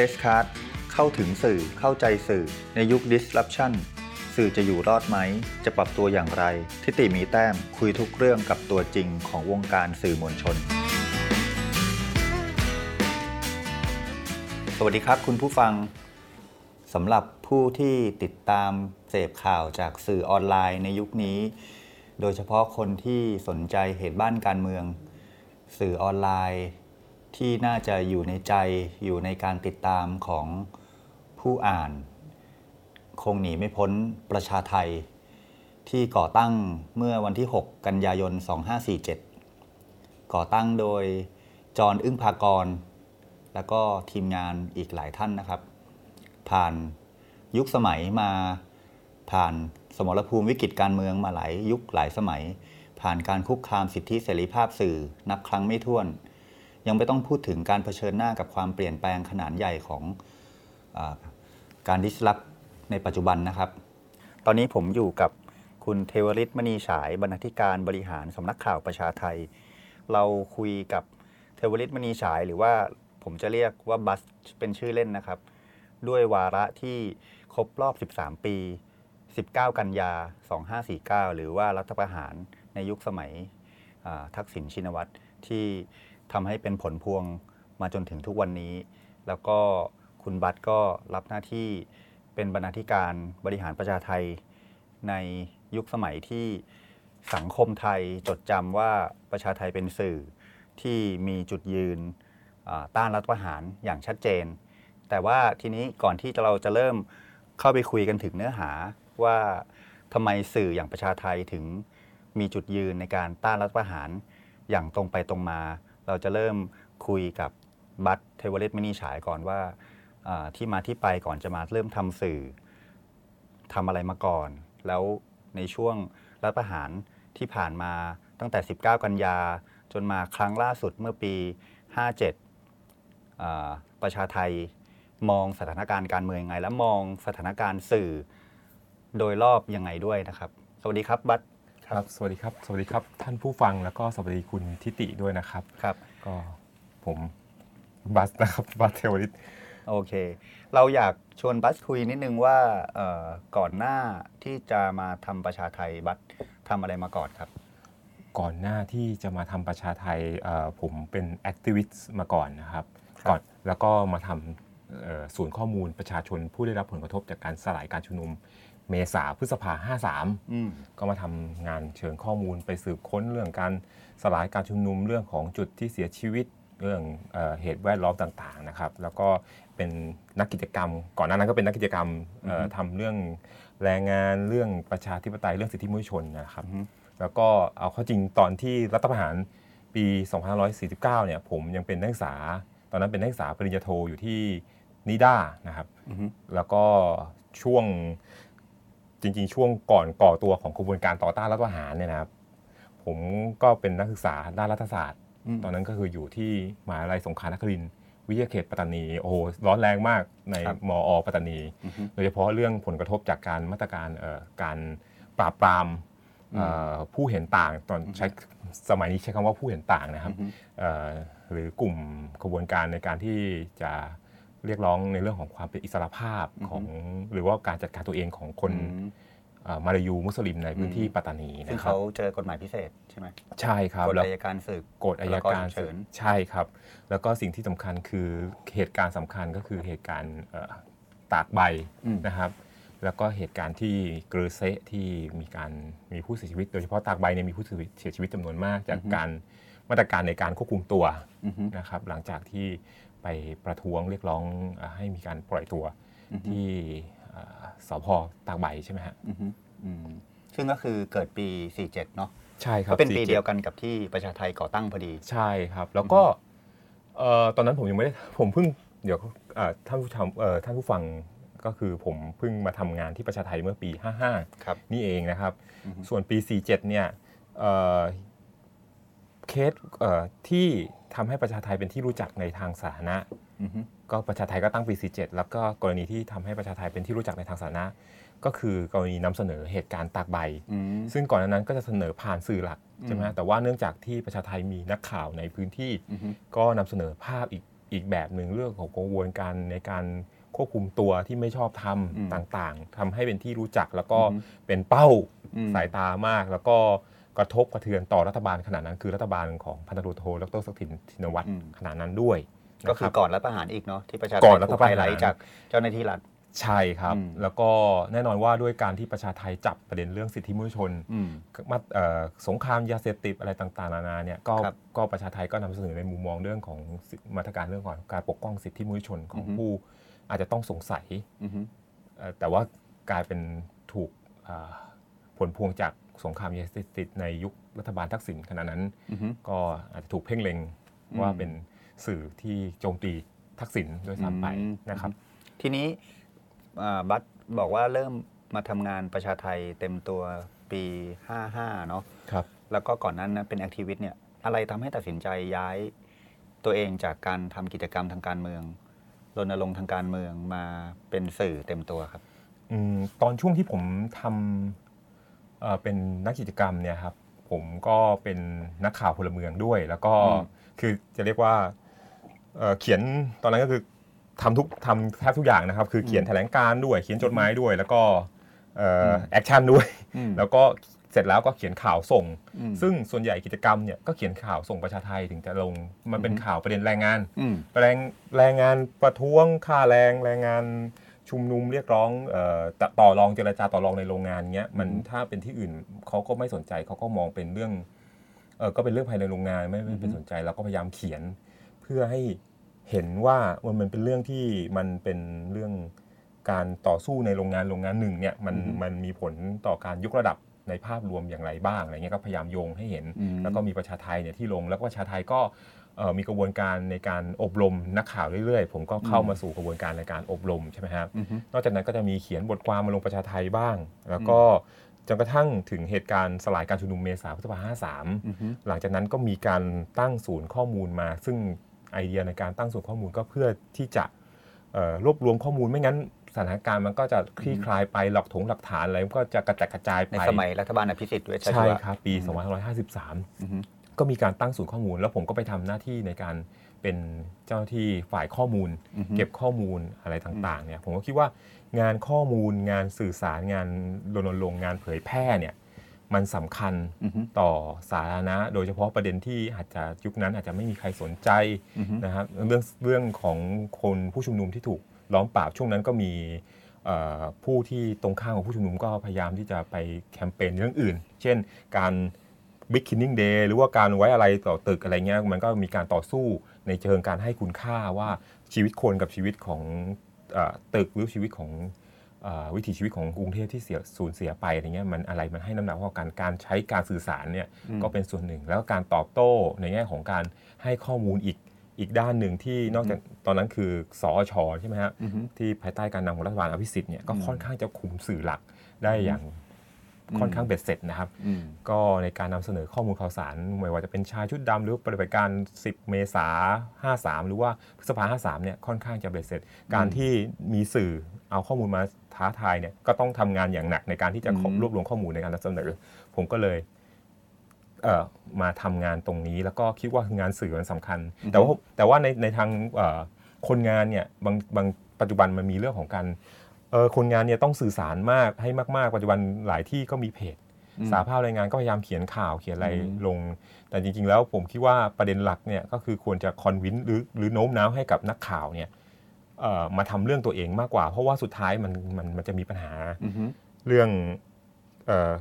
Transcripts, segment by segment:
Place Card เข้าถึงสื่อเข้าใจสื่อในยุค disruption สื่อจะอยู่รอดไหม จะปรับตัวอย่างไร ทิติมีแต้มคุยทุกเรื่องกับตัวจริงของวงการสื่อมวลชน สวัสดีครับคุณผู้ฟังสำหรับผู้ที่ติดตามเสพข่าวจากสื่อออนไลน์ในยุคนี้ โดยเฉพาะคนที่สนใจเหตุบ้านการเมือง สื่อออนไลน์ ที่น่าจะอยู่ในใจอยู่ในการติดตามของผู้อ่าน คงหนีไม่พ้นประชาไทย ที่ก่อตั้งเมื่อวันที่ 6 กันยายน 2547 ก่อตั้งโดยจอห์นอึ้งภากร แล้วก็ทีมงานอีกหลายท่านนะครับ ผ่านยุคสมัยมาผ่านสมรภูมิวิกฤตการเมืองมาหลายยุคหลายสมัย ผ่านการคุกคามสิทธิเสรีภาพสื่อนับครั้งไม่ถ้วน ยังไม่ต้องพูดถึงการเผชิญหน้ากับความเปลี่ยนแปลงขนาดใหญ่ของอการดิสลอฟในปัจจุบันนะครับ ตอนนี้ผมอยู่กับคุณเทวริศมณีฉายบรรณาธิการบริหารสำนักข่าวประชาไทย เราคุยกับเทวริศมณีฉายหรือว่าผมจะเรียกว่าบัสเป็นชื่อเล่นนะครับ ด้วยวาระที่ครบรอบ 13 ปี 19 กันยา 2549 หรือว่ารัฐประหารในยุคสมัยทักษิณชินวัตรที่ ทำให้เป็นผลพวงมาจนถึงทุกวันนี้ แล้วก็คุณบัตก็รับหน้าที่เป็นบรรณาธิการบริหารประชาไทย ในยุคสมัยที่สังคมไทยจดจำว่าประชาไทยเป็นสื่อที่มีจุดยืนต้านรัฐประหารอย่างชัดเจน แต่ว่าทีนี้ก่อนที่เราจะเริ่มเข้าไปคุยกันถึงเนื้อหาว่าทำไมสื่ออย่างประชาไทยถึงมีจุดยืนในการต้านรัฐประหารอย่างตรงไปตรงมา เราจะเริ่มคุยกับบัตเทวเรศมินิฉายก่อนว่าที่มาที่ไปก่อนจะมาเริ่มทำสื่อทำอะไรมาก่อน แล้วในช่วงรัฐประหารที่ผ่านมาตั้งแต่ 19 กันยา จนมาครั้งล่าสุดเมื่อปี 57 ประชาไทยมองสถานการณ์การเมืองยังไง และมองสถานการณ์สื่อโดยรอบยังไงด้วยนะครับ สวัสดีครับบัต ครับ สวัสดีครับ สวัสดีครับ ท่านผู้ฟังแล้วก็สวัสดีคุณทิติด้วยนะครับ ครับ ก็ผมบัสนะครับบัสเทวริตโอเค เราอยากชวนบัสคุยนิดนึงว่าเอ่อก่อนหน้าที่จะมาทำประชาไทยบัสทำอะไรมาก่อนครับ ก่อนหน้าที่จะมาทำประชาไทยเอ่อผมเป็นแอคทิวิสต์มาก่อนนะครับครับก่อนแล้วก็มาทำเอ่อศูนย์ข้อมูลประชาชนผู้ได้รับผลกระทบจากการสลายการชุมนุม เมษาพฤษภา53อืมก็มาทำงานเชิงข้อมูลไปสืบค้นเรื่องการสลายการชุมนุมเรื่องของจุดที่เสียชีวิตเรื่องเออเหตุแวดล้อมต่างๆนะครับ แล้วก็เป็นนักกิจกรรม ก่อนหน้านั้นก็เป็นนักกิจกรรมเอ่ออือฮึทำเรื่องแรงงานเรื่องประชาธิปไตยเรื่องสิทธิมนุษยชนนะครับอือฮึแล้วก็เอาเข้าจริงตอนที่รัฐประหารปี2549เนี่ยผมยังเป็นนักศึกษา ตอนนั้นเป็นนักศึกษาปริญญาโทอยู่ที่นิด้านะครับอือฮึแล้วก็ช่วง จริง ๆ ช่วงก่อนก่อตัวของกระบวนการต่อต้านรัฐประหารเนี่ยนะครับ ผมก็เป็นนักศึกษาด้านรัฐศาสตร์อืมตอนนั้นก็คืออยู่ที่มหาลัยสงขลานครินทร์วิทยาเขตปัตตานี โอ้โหร้อนแรงมากในครับมอปัตตานีอือฮึโดยเฉพาะเรื่องผลกระทบจากการมาตรการเอ่อการปราบปรามเอ่อผู้เห็นต่างตอนใช้สมัยนี้ใช้คำว่าผู้เห็นต่างนะครับอือฮึเอ่อหรือกลุ่มขบวนการในการที่จะ เรียกร้องในเรื่องของความเป็นอิสรภาพของหรือว่าการจัดการตัวเองของคนอืมเอ่อมาลายูมุสลิมในพื้นที่อืมปัตตานีซึ่งนะครัเขาบเจอกฎหมายพิเศษใช่ไหมใช่ครับกฎแล้วอัยการศึกกฎอายแล้วก็การฉุกเฉินใช่ครับ แล้วก็สิ่งที่สำคัญคือเหตุการณ์สำคัญก็คือเหตุการณ์เอ่อตากใบอืมนะครับแล้วก็เหตุการณ์ที่เกรเซะที่มีการมีผู้เสียชีวิต โดยเฉพาะตากใบเนี่ยมีผู้เสียชีวิตจำนวนมาก จากการมาตรการในการควบคุมตัวอือฮึนะครับหลังจากที่ ไปประท้วงเรียกร้องเอ่อให้มีการปล่อยตัวอือฮึที่เอ่อสพตากใบใช่ไหมฮะอือฮึอืมซึ่งก็คือเกิดปี 47 เนาะใช่ครับก็เป็นปี47เดียวกันกับที่ประชาไทยก่อตั้งพอดี ใช่ครับ แล้วก็เอ่อตอนนั้นผมยังไม่ได้ผมเพิ่งเดี๋ยวเอ่อท่านผู้ชมเอ่อท่านผู้ฟังก็คือผมเพิ่งมาทำงานที่ประชาไทยเมื่อปี 55ครับนี่เองนะครับอือฮึส่วนปี 47 เนี่ยเอ่อเคสเอ่อที่ ทำให้ประชาไทยเป็นที่รู้จักในทางสาธารณะอือฮึก็ประชาไทยก็ตั้งปี 47 แล้วก็กรณีที่ทำให้ประชาไทยเป็นที่รู้จักในทางสาธารณะ ก็คือกรณีนำเสนอเหตุการณ์ตากใบอืมซึ่งก่อนหนานั้นก็จะเสนอผ่านสื่อหลักใช่ไหมอืฮะมแต่ว่าเนื่องจากที่ประชาไทยมีนักข่าวในพื้นที่อือฮึก็นำเสนอภาพอีกอีกแบบหนึ่งเรื่องของกระบวนการในการควบคุมตัวที่ไม่ชอบทอืมำต่างๆทำให้เป็นที่รู้จักแล้วก็อือฮึเป็นเป้าอืมสายตามากแล้วก็ กระทบกระเทือนต่อรัฐบาลขนาดนั้น คือรัฐบาลของพันตำรวจโทดรศักดิ์ทินวัตรอืมขนาดนั้นด้วยก็นะคืรัอบก่อนรัฐประหารอีกเนาะที่ประชาชนก่อนรัฐประหารถูไฮไลท์จากเจ้าหน้าที่รัฐใช่ครับอืมแล้วก็แน่นอนว่าด้วยการที่ประชาไทยจับประเด็นเรื่องสิทธิมนุษยชนอืมมาเอ่อสงครามยาเสพติดอะไรต่างๆนานาเนี่ยก็ครับก็ประชาไทยก็นำเสนอในมุมมองเรื่องของสิมาตรการเรื่องของการปกป้องสิทธิมนุษยชนของอือฮึผู้อาจจะต้องสงสัยอือฮึเอ่อแต่ว่ากลายเป็นถูกอ่าผลพวงจาก สงครามยาเสพติดในยุครัฐบาลทักษิณขณะนั้นอือฮึก็อาจจะถูกเพ่งเล็งอืมว่าเป็นสื่อที่โจมตีทักษิณด้วยซ้ำไปอืมนะครับ ทีนี้อ่าบัตบอกว่าเริ่มมาทำงานประชาไทยเต็มตัวปี 55 เนาะครับ แล้วก็ก่อนนั้นนะเป็นแอคทิวิสต์เนี่ยอะไรทำให้ตัดสินใจย้ายตัวเองจากการทำกิจกรรมทางการเมืองรณรงค์ทางการเมืองมาเป็นสื่อเต็มตัวครับอืมตอนช่วงที่ผมทำ เอ่อเป็นนักกิจกรรมเนี่ยครับผมก็เป็นนักข่าวพลเมืองด้วย แล้วก็อืมคือจะเรียกว่าเอ่อเขียนตอนนั้นก็คือทำทุกทำแทบทุกอย่างนะครับ คือเขียนแถลงการณ์ด้วย เขียนจดหมายด้วย แล้วก็เอ่อ action ด้วยอืมแล้วก็เสร็จแล้วก็เขียนข่าวส่งอืมซึ่งส่วนใหญ่กิจกรรมเนี่ยก็เขียนข่าวส่งประชาไทถึงจะลง มันเป็นอือฮึข่าวประเด็นแรงงานอืมแรงแรงงานประท้วงค่าแรงแรงงาน ชุมนุมเรียกร้องเอ่อตต่อรองเจรจาต่อรองในโรงงานเงี้ยมันอืมถ้าเป็นที่อื่นเขาก็ไม่สนใจเขาก็มองเป็นเรื่องเออก็เป็นเรื่องภายในโรงงานไม่ไม่เป็นสนใจเราก็พยายามเขียน เพื่อให้เห็นว่ามันมันเป็นเรื่องที่มันเป็นเรื่องการต่อสู้ในโรงงานโรงงานหนึ่งเนี่ยมันอือฮึมันมีผลต่อการยกระดับในภาพรวมอย่างไรบ้างอะไรเงี้ยก็พยายามโยงให้เห็นอืมแล้วก็มีประชาไทยเนี่ยที่ลงแล้วก็ประชาไทยก็เอ่อ มีกระบวนการในการอบรมนักข่าวเรื่อยๆ ผมก็เข้ามาสู่กระบวนการในการอบรมใช่ไหมครับอือฮึนอกจากนั้นก็จะมีเขียนบทความมาลงประชาไทยบ้าง แล้วก็จนกระทั่งถึงเหตุการณ์สลายการชุมนุมเมษาพฤษภาอือฮึ53หลังจากนั้นก็มีการตั้งศูนย์ข้อมูลมา ซึ่งไอเดียในการตั้งศูนย์ข้อมูลก็เพื่อที่จะเอ่อรวบรวมข้อมูลไม่งั้นสถานการณ์มันก็จะคลี่คลายไปหลักถงหลักฐานอะไรมันก็จะกระจัดกระจายไปในสมัยรัฐบาลอภิสิทธิ์เวชชใช่วะครับ ปี 2553อือฮึ ก็มีการตั้งศูนย์ข้อมูล แล้วผมก็ไปทำหน้าที่ในการเป็นเจ้าหน้าที่ฝ่ายข้อมูลอือฮึเก็บข้อมูลอะไรต่างๆเนี่ยผมก็คิดว่างานข้อมูลงานสื่อสารงานรณรงค์งานเผยแพร่เนี่ยมันสำคัญอือฮึต่อสาธารณะ โดยเฉพาะประเด็นที่อาจจะยุคนั้นอาจจะไม่มีใครสนใจอือฮึนะครับเรื่องเรื่องของคนผู้ชุมนุมที่ถูกล้อมปราบช่วงนั้นก็มีเอ่อผู้ที่ตรงข้ามของผู้ชุมนุมก็พยายามที่จะไปแคมเปญเรื่องอื่น เช่นการ Big Killing Day หรือว่าการไว้อะไรต่อตึกอะไรเงี้ยมันก็มีการต่อสู้ในเชิงการให้คุณค่าว่าชีวิตคนกับชีวิตของเออตึกหรือชีวิตของเออวิถีชีวิตของกรุงเทพที่เสียสูญเสียไปอะไรเงี้ยมันอะไรมันให้น้ำหนักว่าการการใช้การสื่อสารเนี่ยอืมก็เป็นส่วนหนึ่ง แล้วก็การตอบโต้ในแง่ของการให้ข้อมูลอีกอีกด้านหนึ่งที่นอกจากตอนนั้นคือสอชใช่ไหมฮะอือฮึที่ภายใต้การนำของรัฐบาลอภิสิทธิ์เนี่ยก็อืมค่อนข้างจะคุมสื่อหลักได้อย่างอืม ค่อนข้างเบ็ดเสร็จนะครับอืมก็ในการนำเสนอข้อมูลข่าวสารไม่ว่าจะเป็นชายชุดดำหรือปฏิบัติการ 10 เมษา53 หรือว่าพฤษภา53เนี่ยค่อนข้างจะเบ็ดเสร็จ การที่มีสื่อเอาข้อมูลมาท้าทายเนี่ยก็ต้องทำงานอย่างหนักในการที่จะอืมรวบรวมข้อมูลในการนำเสนอ ผมก็เลยเอ่อมาทำงานตรงนี้แล้วก็คิดว่างานสื่อมันสำคัญ แต่ว่าแต่ว่าในในทางเอ่อคนงานเนี่ยบางบางปัจจุบันมันมีเรื่องของการเอ่อ คนงานเนี่ยต้องสื่อสารมากให้มากๆปัจจุบันหลายที่ก็มีเพจอืมสาภาพแรงงานก็พยายามเขียนข่าวเขียนอะไรอืมลง แต่จริง ๆ แล้วผมคิดว่าประเด็นหลักเนี่ยก็คือควรจะคอนวินหรือหรือโน้มน้าวให้กับนักข่าวเนี่ยเอ่อมาทำเรื่องตัวเองมากกว่า เพราะว่าสุดท้ายมันมันมันจะมีปัญหาอือฮึเรื่องเอ่อ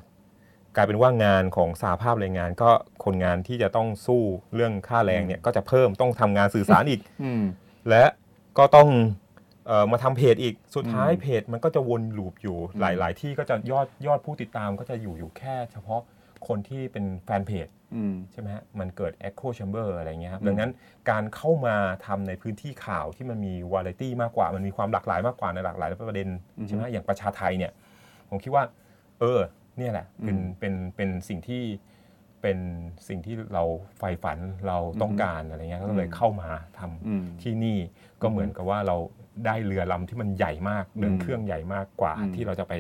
กลายเป็นว่างานของสาภาพแรงงาน ก็คนงานที่จะต้องสู้เรื่องค่าแรงเนี่ยก็จะเพิ่มต้องทำงานสื่อสารอีกอืมและก็ต้องเออ มาทำเพจอีกสุดท้ายอืมเพจมันก็จะวนลูปอยู่อืมหลาย ๆ ที่ก็จะยอดยอดผู้ติดตามก็จะอยู่อยู่แค่เฉพาะคนที่เป็นแฟนเพจอืมใช่ไหมฮะมันเกิด Echo Chamber อะไรเงี้ยครับอืมดังนั้นการเข้ามาทำในพื้นที่ข่าวที่มันมีวาไรตี้มากกว่า มันมีความหลากหลายมากกว่าในหลากหลายประเด็นใช่ไหมอย่างประชาไทยเนี่ยผมคิดว่า เออเนี่ยแหละเป็นอืมเป็นเป็นสิ่งที่เป็นสิ่งที่เราใฝ่ฝันเราต้องการอะไรเงี้ยก็เลยอืมเข้ามาทำอืมที่นี่ก็เหมือนกับว่าเรา ได้เรือลำที่มันใหญ่มากเรือเครื่องใหญ่มากกว่าอืมที่เราจะไป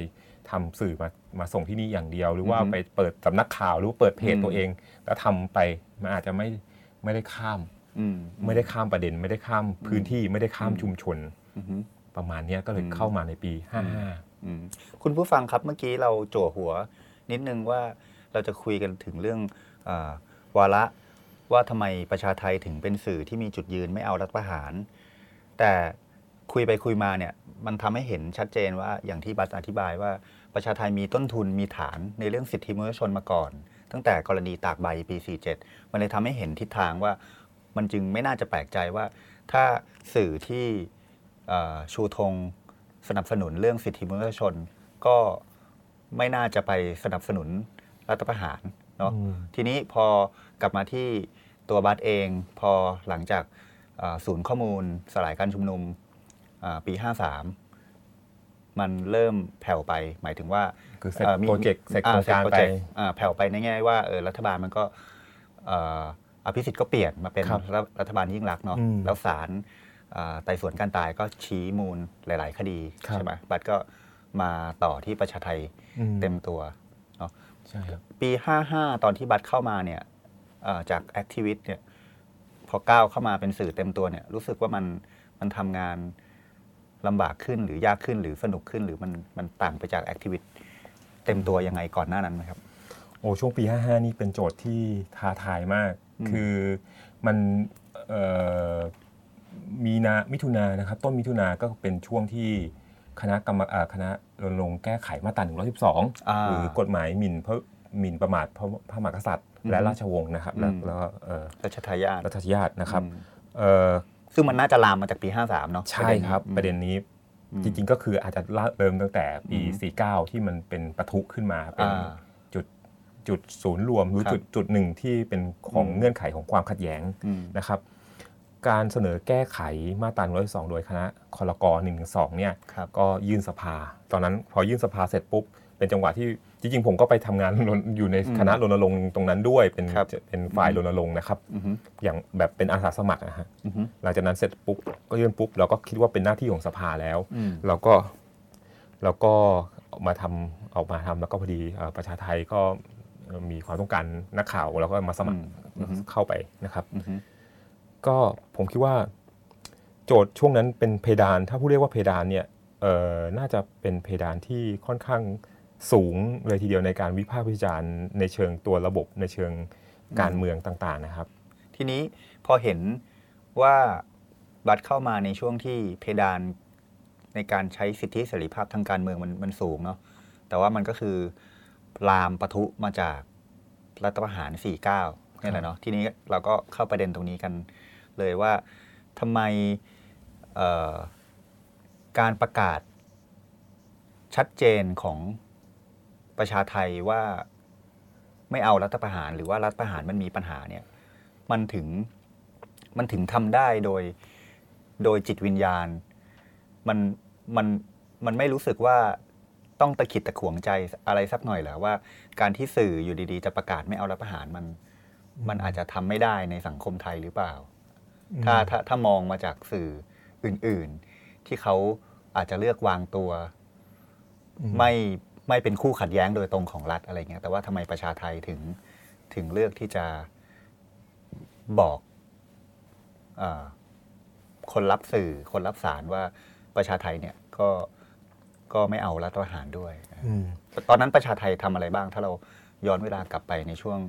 ทำสื่อมามาส่งที่นี่อย่างเดียว หรือว่าอือฮึไปเปิดสำนักข่าวหรือว่าเปิดเพจอืมตัวเอง แล้วทำไปมันอาจจะไม่ไม่ได้ข้ามอืมไม่ได้ข้ามประเด็น ไม่ได้ข้ามพื้นที่ไม่ได้ข้ามชุมชนอือฮึประมาณเนี้ยก็เลยอืมเข้ามาในปีอืมคุณผู้ฟังครับเมื่อกี้เราโจั่วหัว นิดนึงว่าเราจะคุยกันถึงเรื่องอาวาระว่าทำไมประชาไทยถึงเป็นสื่อที่มีจุดยืนไม่เอารัฐประหาร แต่ คุยไปคุยมาเนี่ยมันทำให้เห็นชัดเจนว่าอย่างที่บัสอธิบายว่าประชาไทยมีต้นทุนมีฐานในเรื่องสิทธิมนุษยชนมาก่อน ตั้งแต่กรณีตากใบปี 47 มันเลยทำให้เห็นทิศทางว่ามันจึงไม่น่าจะแปลกใจว่า ถ้าสื่อที่เอ่อชูธงสนับสนุนเรื่องสิทธิมนุษยชน ก็ไม่น่าจะไปสนับสนุนรัฐประหารเนาะอืมทีนี้พอกลับมาที่ตัวบัสเอง พอหลังจากเอ่อศูนย์ข้อมูลสลายการชุมนุมอ่า ปี 53 มันเริ่มแผ่วไป หมายถึงว่าคือเสร็จอ่อมีโปรเจกต์เสร็จอ่โครงการเสจไปโปเจต์อ่าแผ่วไปในแง่ว่าเออรัฐบาลมันก็เอ่ออภิสิทธิ์ก็เปลี่ยนมาเป็นครับรัฐรัฐบาลยิ่งรักษณ์เนาะอืมแล้วศาลอ่าไต่สวนการตายก็ชี้มูลหลาย ๆ คดีครับใช่ไหมบัตรก็มาต่อที่ประชาไทยอืมเต็มตัวเนาะใช่ครับปี 55 ตอนที่บัตรเข้ามาเนี่ยเอ่อจากแอคทิวิตเนี่ยพอก้าวเข้ามาเป็นสื่อเต็มตัวเนี่ยรู้สึกว่ามันมันทำงาน ลำบากขึ้นหรือยากขึ้นหรือสนุกขึ้นหรือมันมันต่างไปจากแอคทิวิตเต็มตัวยังไงก่อนหน้านั้นไหมครับ โอ้ช่วงปี 55 นี่เป็นโจทย์ที่ท้าทายมากอืมคือมันเอ่อมีนามิถุนานะครับ ต้นมิถุนาก็เป็นช่วงที่คณะกรรมอ่าคณะรณรงค์แก้ไขมาตรา112อ่าหรือกฎหมายหมิ่นพระหมิ่นประมาทพระพระมหากษัตริย์ และอืมราชวงศ์นะครับ แล้วอืมแล้วก็เอ่อรัชทายาทรัชทายาทนะครับอืมเอ่อ ซึ่งมันน่าจะลามมาจากปี 53 เนาะใช่ครับ ประเด็นนี้อืมจริงๆก็คืออาจจะเริ่มตั้งแต่ปีอืม49 ที่มันเป็นปะทุขึ้นมาเป็นอ่าจุดจุดศูนย์รวมหรือครับจุดจุดหนึ่งที่เป็นของอืมเงื่อนไขของความขัดแย้งอืมนะครับการเสนอแก้ไขมาตรา112โดยคณะคอรก112เนี่ยครับก็ยื่นสภา ตอนนั้นพอยื่นสภาเสร็จปุ๊บ เป็นจังหวะที่ จริงๆผมก็ไปทำงานรณอยู่ในอืมคณะรณรงค์ตรงนั้นด้วยเป็นครับเป็นฝ่ายรณรงค์นะครับอือฮึอย่างแบบเป็นอาสาสมัครนะฮะอือฮึหลังจากนั้นเสร็จปุ๊บก็ยื่นปุ๊บเราก็คิดว่าเป็นหน้าที่ของสภาแล้วอืมเราก็เราก็ออกมาทำออกมาทำแล้วก็พอดีเอ่อประชาไทยก็เอ่อมีความต้องการนักข่าวเราก็มาสมัครอืมเข้าไปนะครับอือฮึก็ผมคิดว่า โจทย์ช่วงนั้นเป็นเพดาน ถ้าผู้เรียกว่าเพดานเนี่ยเอ่อน่าจะเป็นเพดานที่ค่อนข้าง สูงเลยทีเดียวในการวิพากษ์วิจารณ์ในเชิงตัวระบบในเชิงการเมืองต่างๆนะครับ ทีนี้พอเห็นว่าบัตรเข้ามาในช่วงที่เพดานในการใช้สิทธิเสรีภาพทางการเมืองมันมันสูงเนาะแต่ว่ามันก็คือลามปะทุมาจากรัฐประหาร 49นี่แหละเนาะทีนี้เราก็เข้าประเด็นตรงนี้กันเลยว่าทำไมเอ่อการประกาศชัดเจนของ ประชาไทยว่าไม่เอารัฐประหารหรือว่ารัฐประหารมันมีปัญหาเนี่ย มันถึงมันถึงทำได้โดยโดยจิตวิญญาณ มันมันมันไม่รู้สึกว่าต้องตะขิดตะขวงใจอะไรสักหน่อยเหรอว่าการที่สื่ออยู่ดีๆ จะประกาศไม่เอารัฐประหารมัน มันอาจจะทำไม่ได้ในสังคมไทยหรือเปล่า ถ้าถ้าถ้ามองมาจากสื่ออื่น ๆ ที่เขาอาจจะเลือกวางตัวอืมไม่ ไม่เป็นคู่ขัดแย้งโดยตรงของรัฐอะไรเงี้ยแต่ว่าทำไมประชาไทยถึงถึงเลือกที่จะบอกเออคนรับสื่อคนรับสารว่าประชาไทยเนี่ยก็ก็ไม่เอารัฐประหารด้วยอืมตอนนั้นประชาไทยทำอะไรบ้าง ถ้าเราย้อนเวลากลับไปในช่วง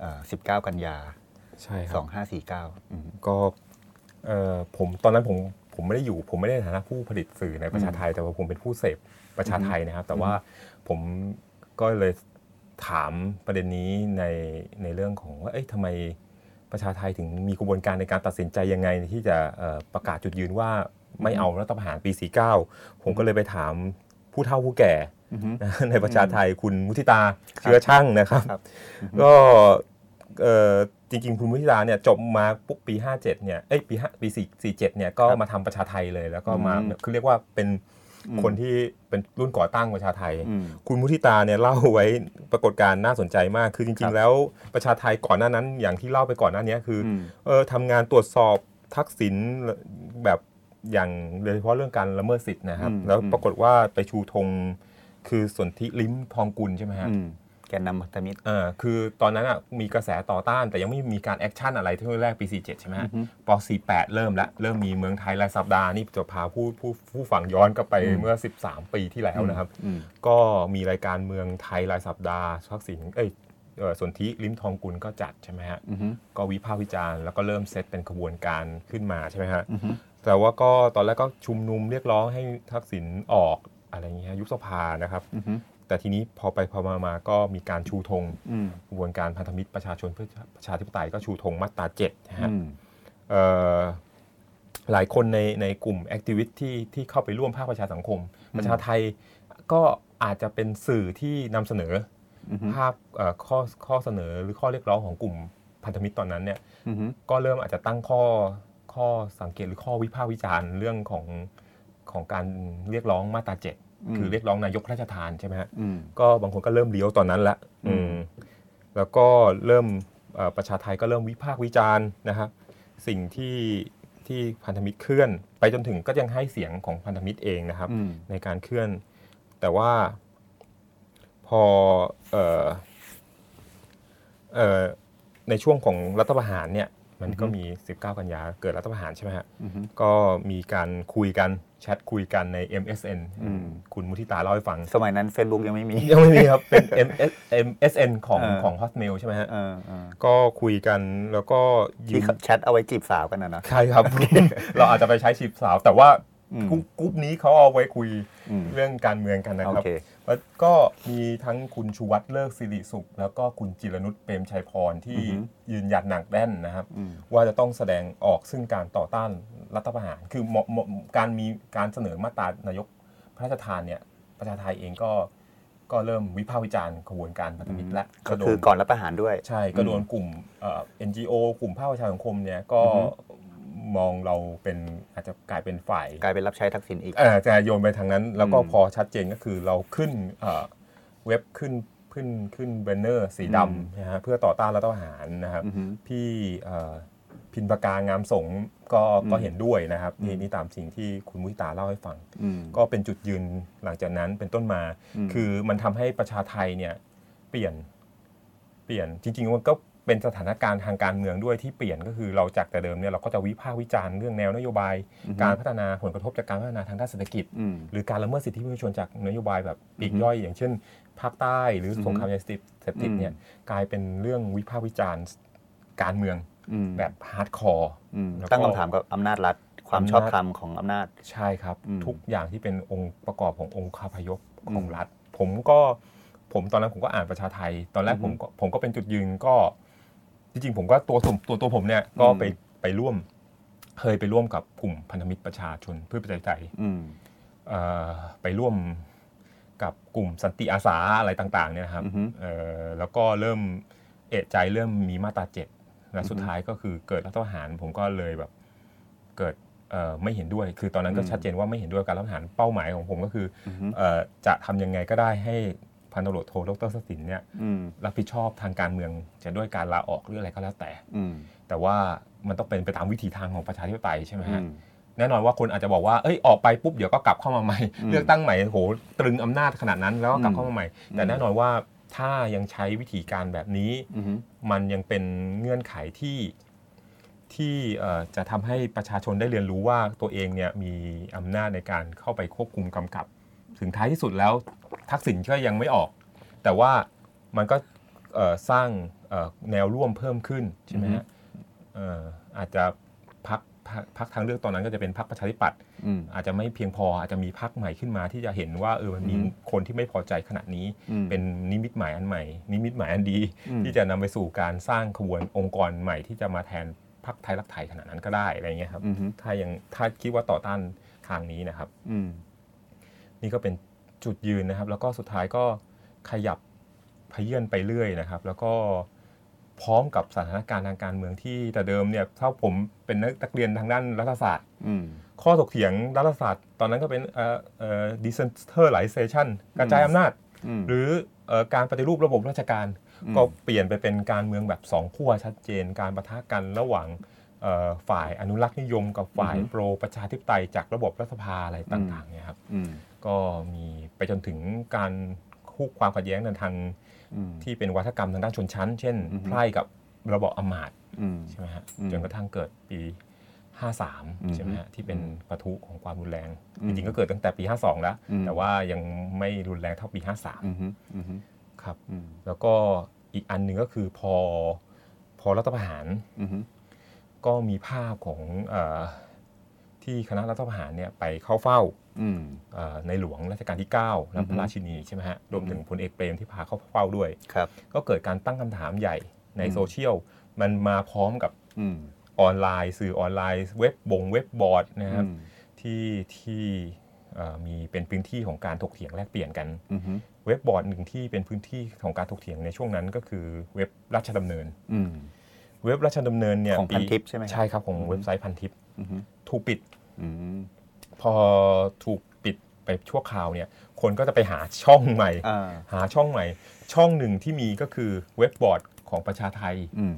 เอ่อ19 กันยาใช่ครับ2549อืมก็เอ่อผมตอนนั้นผมผมไม่ได้อยู่ ผมไม่ได้ในฐานะผู้ผลิตสื่อในประชาไทย แต่ว่าผมเป็นผู้เสพประชาไทยนะครับ แต่ว่า ผมก็เลยถามประเด็นนี้ในในเรื่องของว่าเอ้ยทำไมประชาไทยถึงมีกระบวนการในการตัดสินใจยังไงที่จะเอ่อประกาศจุดยืนว่าไม่เอารัฐประหารปี 49 ผมก็เลยไปถามผู้เฒ่าผู้แก่อือฮึนะในประชาไทยคุณมุทิตาเชื้อช่างนะครับครับก็เอ่อจริงๆ คุณมุทิตาเนี่ยจบมาปุ๊บปี 57 เนี่ยเอ้ยปี5ปี4 47เนี่ยก็ครับมาทำประชาไทยเลย แล้วก็มาอืมคือเรียกว่าเป็นอืม คนที่เป็นรุ่นก่อตั้งประชาไทยอืมคุณมุทิตาเนี่ยเล่าไว้ปรากฏการณ์น่าสนใจมาก คือจครับแล้วประชาไทก่อนหน้านั้นอย่างที่เล่าไปก่อนหน้านี้คืออมเออทำงานตรวจสอบทักษิณแบบอย่างโดยเฉพาะเรื่องการละเมิดสิทธิ์นะครับอืมแล้วอืมปรากฏว่าไปชูธงคือสนธิลิ้มทองกุลใช่ไหมฮะอืม แกนนำพันธมิตรเออคือตอนนั้นอะมีกระแสต่อต้านแต่ยังไม่มีการ action อะไรที่แรกปี 47 ใช่ไหมฮะอือฮึพอ48 เริ่มแล้วเริ่มมีเมืองไทยรายสัปดาห์นี่จะพาผู้ผู้ผู้ฟังย้อนกลับไปอืมเมื่อ 13 ปีที่แล้วนะครับ อืม ก็มีรายการเมืองไทยรายสัปดาห์ทักษิณเอ้ยเอ่อสนธิลิมทองกุลก็จัดใช่ไหมฮะ อือฮึ ก็วิพากษ์วิจารณ์แล้วก็เริ่มเซตเป็นขบวนการขึ้นมาใช่ไหมฮะ อือฮึ แต่ว่าก็ตอนแรกก็ชุมนุมเรียกร้องให้ทักษิณออกอะไรอย่างเงี้ยยุบสภานะครับ อือฮึ แต่ทีนี้พอไปพอมามาก็มีการชูธงอืมกระบวนการพันธมิตรประชาชนเพื่อประชาธิปไตยก็ชูธงมาตราเจ็ดนะฮะอืมเอ่อหลายคนในในกลุ่ม activist ที่ที่เข้าไปร่วมภาคประชาสังคม ประชาไทก็อาจจะเป็นสื่อที่นำเสนออือฮึภาพเอ่อข้อข้อเสนอหรือข้อเรียกร้องของกลุ่มพันธมิตรตอนนั้นเนี่ยอือฮึก็เริ่มอาจจะตั้งข้อข้อสังเกตหรือข้อวิพากษ์วิจารณ์เรื่องของของการเรียกร้องมาตราเจ็ด คือเรียกร้องนายกพระราชทานใช่ไหมฮะอืมก็บางคนก็เริ่มเลี้ยวตอนนั้นละอืมอืมแล้วก็เริ่มเอ่อประชาไทยก็เริ่มวิพากษ์วิจารณ์นะครับสิ่งที่ที่พันธมิตรเคลื่อน ไปจนถึงก็ยังให้เสียงของพันธมิตรเองนะครับอืมในการเคลื่อน แต่ว่าพอเอ่อเอ่อในช่วงของรัฐประหารเนี่ยมันก็มี 19 กันยาเกิดรัฐประหารใช่ไหมฮะอือฮึก็มีการคุยกัน แชทคุยกันใน MSN อืมคุณมุทิตาเล่าให้ฟัง สมัยนั้น Facebook ยังไม่มี ยังไม่มีครับ เป็น MS MSN ของเออของ Hotmail ใช่ไหมฮะเออเออก็คุยกันแล้วก็ยืที่นแชทเอาไว้จีบสาวกันนะเนอะใช่ครับ เราอาจจะไปใช้ชีพสาว แต่ว่าอืมกรุ๊ปกรุ๊ปนี้เขาเอาไว้คุยอืมเรื่องการเมืองกันนะโอครับเคแล้วก็มีทั้งคุณชูวัตรเลิกสิริสุข แล้วก็คุณจิรนุชเปรมชัยพรที่อือฮึยืนหยัดหนักแน่นนะครับอืมว่าจะต้องแสดงออกซึ่งการต่อต้าน รัฐประหาร คือเหมาะเหมาะการมีการเสนอมาตรานายกพระราชทานเนี่ยประชาไทยเองก็ก็เริ่มวิพากษ์วิจารณ์ขบวนการพันธมิตรและก็โดคือนก่อนรับประหารด้วย ใช่ก็โดนกลุ่มเอ่อ NGO กลุ่มภาคประชาสังคมเนี่ยก็อือฮึมองเราเป็นอาจจะกลายเป็นฝ่ายกลายเป็นรับใช้ทักษิณอีกเอ่อจะโยนไปทางนั้น แล้วก็อืมพอชัดเจนก็คือเราขึ้นเอ่อเว็บขึ้นขึ้นขึ้นแบนเนอร์สีอืมดำนะฮะเพื่อต่อต้านรัฐประหารนะครับอือฮึพี่เอ่อ พินปากางามสงฆ์ก็อืมก็เห็นด้วยนะครับอืมนี่นี่ตามสิ่งที่คุณมุทิตาเล่าให้ฟังอืมก็เป็นจุดยืนหลังจากนั้นเป็นต้นมาอืมคือมันทำให้ประชาไทยเนี่ยเปลี่ยนเปลี่ยนจริงๆมันก็เป็นสถานการณ์ทางการเมืองด้วยที่เปลี่ยนก็คือเราจากแต่เดิมเนี่ยเราก็จะวิพากษ์วิจารณ์เรื่องแนวนโยบายอือฮึการพัฒนาผลกระทบจากการพัฒนาทางด้านเศรษฐกิจอืมหรือการละเมิดสิทธิมนุษยชนจากนโยบายแบบปลีกอือฮึย่อย อย่างเช่น ภาคใต้หรือสงครามอือฮึยาเสพติดเสพติดเนี่ยอืมกลายเป็นเรื่องวิพากษ์วิจารณ์การเมืองอืม แบบ hardcore อืมแล้วก็ตั้งคำถามกับอำนาจรัฐความอำนาจชอบธรรมของอำนาจใช่ครับอืมทุกอย่างที่เป็นองค์ประกอบขององค์คาพยพของอืมรัฐ ผมก็ผมตอนนั้นผมก็อ่านประชาไท ตอนแรกอือฮึผมก็ผมก็เป็นจุดยืนก็ จริงๆ ผมก็ตัวผมตัวตัวผมเนี่ยก็อืมไปไปร่วม เคยไปร่วมกับกลุ่มพันธมิตรประชาชนเพื่อประชาธิปไตยอืมเอ่อไปร่วมกับกลุ่มสันติอาสาอะไรต่าง ๆ เนี่ยนะครับอือฮึเอ่อแล้วก็เริ่มเอะใจเริ่มมีมาตราเจ็ด และอือฮึสุดท้ายก็คือเกิดรัฐประหารผมก็เลยแบบเกิดเอ่อไม่เห็นด้วย คือตอนนั้นก็อืมชัดเจนว่าไม่เห็นด้วยกับการรัฐประหารเป้าหมายของผมก็คืออือฮึเอ่อจะทำยังไงก็ได้ให้พันตำรวจโทดรสศินเนี่ยอืมรับผิดชอบทางการเมืองจะด้วยการลาออกหรืออะไรก็แล้วแต่อืมแต่ว่ามันต้องเป็นไปตามวิถีทางของประชาธิปไตยใช่ไหมอืฮะมแน่นอนว่าคนอาจจะบอกว่าเอ้ยออกไปปุ๊บเดี๋ยวก็กลับเข้ามาใหม่อืมเลือกตั้งใหม่โหตรึงอำนาจขนาดนั้นแล้วก็กลับอืมเข้ามาใหม่อืมแต่แน่นอนว่า ถ้ายังใช้วิธีการแบบนี้อือฮึมันยังเป็นเงื่อนไขที่ที่เอ่อจะทำให้ประชาชนได้เรียนรู้ว่าตัวเองเนี่ยมีอำนาจในการเข้าไปควบคุมกำกับ ถึงท้ายที่สุดแล้วทักษิณก็ยังไม่ออก แต่ว่ามันก็เอ่อสร้างเอ่อแนวร่วมเพิ่มขึ้นใช่ไหมฮะเอ่ออาจจะ พักพักพักทางเลือกตอนนั้นก็จะเป็นพักประชาธิปัตย์อืมอาจจะไม่เพียงพออาจจะมีพักใหม่ขึ้นมาที่จะเห็นว่าเออมันมีอืมคนที่ไม่พอใจขนาดนี้อืมเป็นนิมิตหมายอันใหม่ นิมิตหมายอันดีอืมที่จะนำไปสู่การสร้างขบวนองค์กรใหม่ที่จะมาแทนพักไทยรักไทยขนาดนั้นก็ได้อะไรเงี้ยครับอืมถ้ายังถ้าคิดว่าต่อต้านทางนี้นะครับอืมนี่ก็เป็นจุดยืนนะครับ แล้วก็สุดท้ายก็ขยับพเยื่อนไปเรื่อยนะครับ แล้วก็ พร้อมกับสถานการณ์ทางการเมืองที่แต่เดิมเนี่ยถ้าผมเป็นนักเรียนทางด้านรัฐศาสตร์อืมข้อถกเถียงรัฐศาสตร์ ตอนนั้นก็เป็นเอ่อเอ่อ decentralization กระจายอำนาจอืมหรือเอ่อการปฏิรูประบบราชการอืมก็เปลี่ยนไปเป็นการเมืองแบบสองขั้วชัดเจน การประทะกันระหว่างเอ่อฝ่ายอนุรักษ์นิยมกับฝ่ายอือฮึโปรประชาธิปไตยจากระบบรัฐสภาอะไรต่างๆเนี่ยครับอืมก็มีไปจนถึงการคู่ความขัดแย้งในทางอืม ที่เป็นวัฒกรรมทางด้านชนชั้น เช่นอือฮึไพร่กับระบอบอำมาตย์อืมใช่ไหมฮะอืมจนกระทั่งเกิดปีอืม53 ใช่ไหมฮะที่เป็นปะทุของความรุนแรงอืมจริงๆก็เกิดตั้งแต่ปี 52 แล้วอืมแต่ว่ายังไม่รุนแรงเท่าปีอืมฮึอืมฮึ53 ครับอืมแล้วก็อีกอันหนึ่งก็คือพอพอรัฐประหารอืมฮึก็มีภาพของเออ ที่คณะรัฐประหารเนี่ยไปเข้าเฝ้าอืมเอ่อในหลวงรัชกาลที่9และพระราชินีใช่ไหมฮะรวมถึงพลเอกเปรมที่พาเข้าเฝ้าด้วยครับก็เกิดการตั้งคำถามใหญ่ในอืมโซเชียล มันมาพร้อมกับอืมออนไลน์ สื่อออนไลน์เว็บบงเว็บบอร์ดนะครับอืมที่ที่เอ่อมีเป็นพื้นที่ของการถกเถียงแลกเปลี่ยนกันอืมฮึเว็บบอร์ดหนึ่งที่เป็นพื้นที่ของการถกเถียงในช่วงนั้นก็คือเว็บราชดำเนินอืมเว็บราชดำเนินเนี่ยของพันทิปใช่ไหมครับใช่ครับของเว็บไซต์พันทิปอืมฮึ ถูกปิดอืมพอถูกปิดไปชั่วคราวเนี่ย คนก็จะไปหาช่องใหม่อ่าหาช่องใหม่ ช่องหนึ่งที่มีก็คือเว็บบอร์ดของประชาไทอืม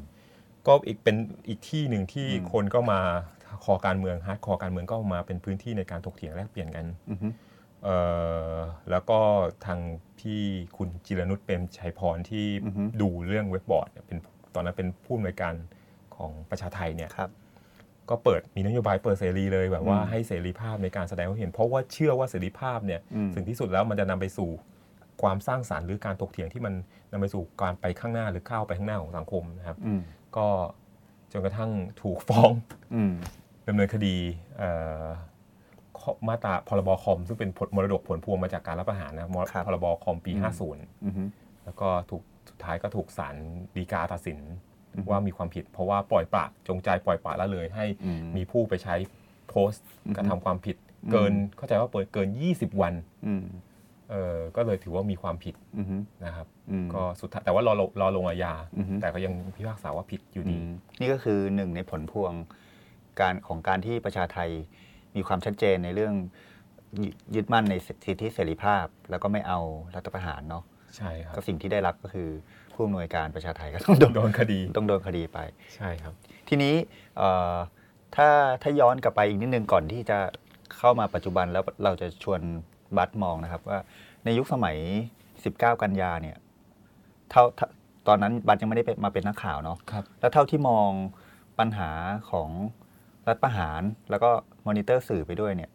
ก็อีกเป็นอีกที่หนึ่งที่อืมคนก็มาคอการเมือง hardcore การเมืองก็มาเป็นพื้นที่ในการถกเถียงแลกเปลี่ยนกันอืมฮึเอ่อแล้วก็ทางพี่คุณจีรนุชเปรมชัยพรที่ดูเรื่องเว็บบอร์ดเนี่ยเป็นตอนนั้นเป็นผู้อำนวยการของประชาไทเนี่ยครับ ก็เปิดมีนโยบายเปิดเสรีเลยแบบว่าอืมให้เสรีภาพในการแสดงความเห็น เพราะว่าเชื่อว่าเสรีภาพเนี่ยอืมถึงที่สุดแล้วมันจะนำไปสู่ความสร้างสารรค์หรือการถกเถียงที่มันนำไปสู่การไปข้างหน้าหรือก้าวไปข้างหน้าของสังคมนะครับอืมก็จนกระทั่งถูกฟ้องอืมดำเนินคดีเอ่อข้อมาตราพรบคอมซึ่งเป็นผลมรดกผลพวงมาจากการรัฐประหารนะมรครับพรบคอมปีอืม50อืมฮึแล้วก็ถูกสุดท้ายก็ถูกศาลฎีกาตัดสินอือฮึ ว่ามีความผิด เพราะว่าปล่อยปละจงใจปล่อยปละละเลยให้อืมมีผู้ไปใช้โพสต์อือฮึกระทำความผิด เกินเข้าใจว่าเปิดเกิน 20 วันอืมเออก็เลยถือว่ามีความผิดอืมฮึนะครับอืมก็สุดท้ายแต่ว่ารอลงรอลงอาญาอือฮึแต่ก็ยังพิพากษาว่าผิดอยู่อืดีมนี่ก็คือหนึ่งในผลพวงการของการที่ประชาไทยมีความชัดเจนในเรื่องยึยึดมั่นในสิทธิเสรีภาพ แล้วก็ไม่เอารัฐประหารเนาะใช่ครับก็สิ่งที่ได้รับก็คือ ผู้อำนวยการประชาไทยก็ต้องโดนโดนคดีต้องโดนคดีไป ใช่ครับ ทีนี้เอ่อถ้าถ้าย้อนกลับไปอีกนิดนึงก่อนที่จะเข้ามาปัจจุบันแล้วเราจะชวนบัตมองนะครับว่าในยุคสมัย 19 กันยาเนี่ยเท่าเท่าตอนนั้นบัตยังไม่ได้เป็นมาเป็นนักข่าวเนาะครับแล้วเท่าที่มองปัญหาของรัฐประหาร แล้วก็มอนิเตอร์สื่อไปด้วยเนี่ย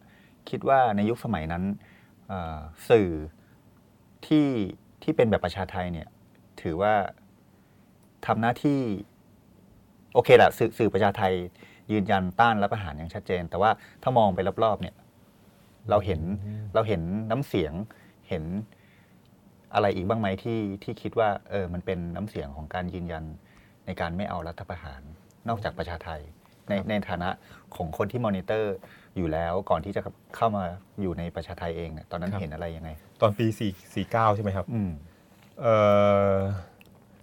คิดว่าในยุคสมัยนั้นเอ่อสื่อที่ที่เป็นแบบประชาไทยเนี่ย ถือว่าทำหน้าที่ โอเคแหละสื่อสื่อประชาไทย ยืนยันต้านรัฐประหารอย่างชัดเจน แต่ว่าถ้ามองไปรอบๆเนี่ย เราเห็นเราเห็นน้ำเสียงเห็นอะไรอีกบ้างไหมที่ที่คิดว่า เออมันเป็นน้ำเสียงของการยืนยันในการไม่เอารัฐประหาร นอกจากประชาไทย ในในฐานะของคนที่มอนิเตอร์อยู่แล้วก่อนที่จะเข้ามาอยู่ในประชาไทยเองเนี่ยตอนนั้นครับเห็นอะไรยังไง ตอนปี4 49ใช่ไหมครับ อืมเอ่อ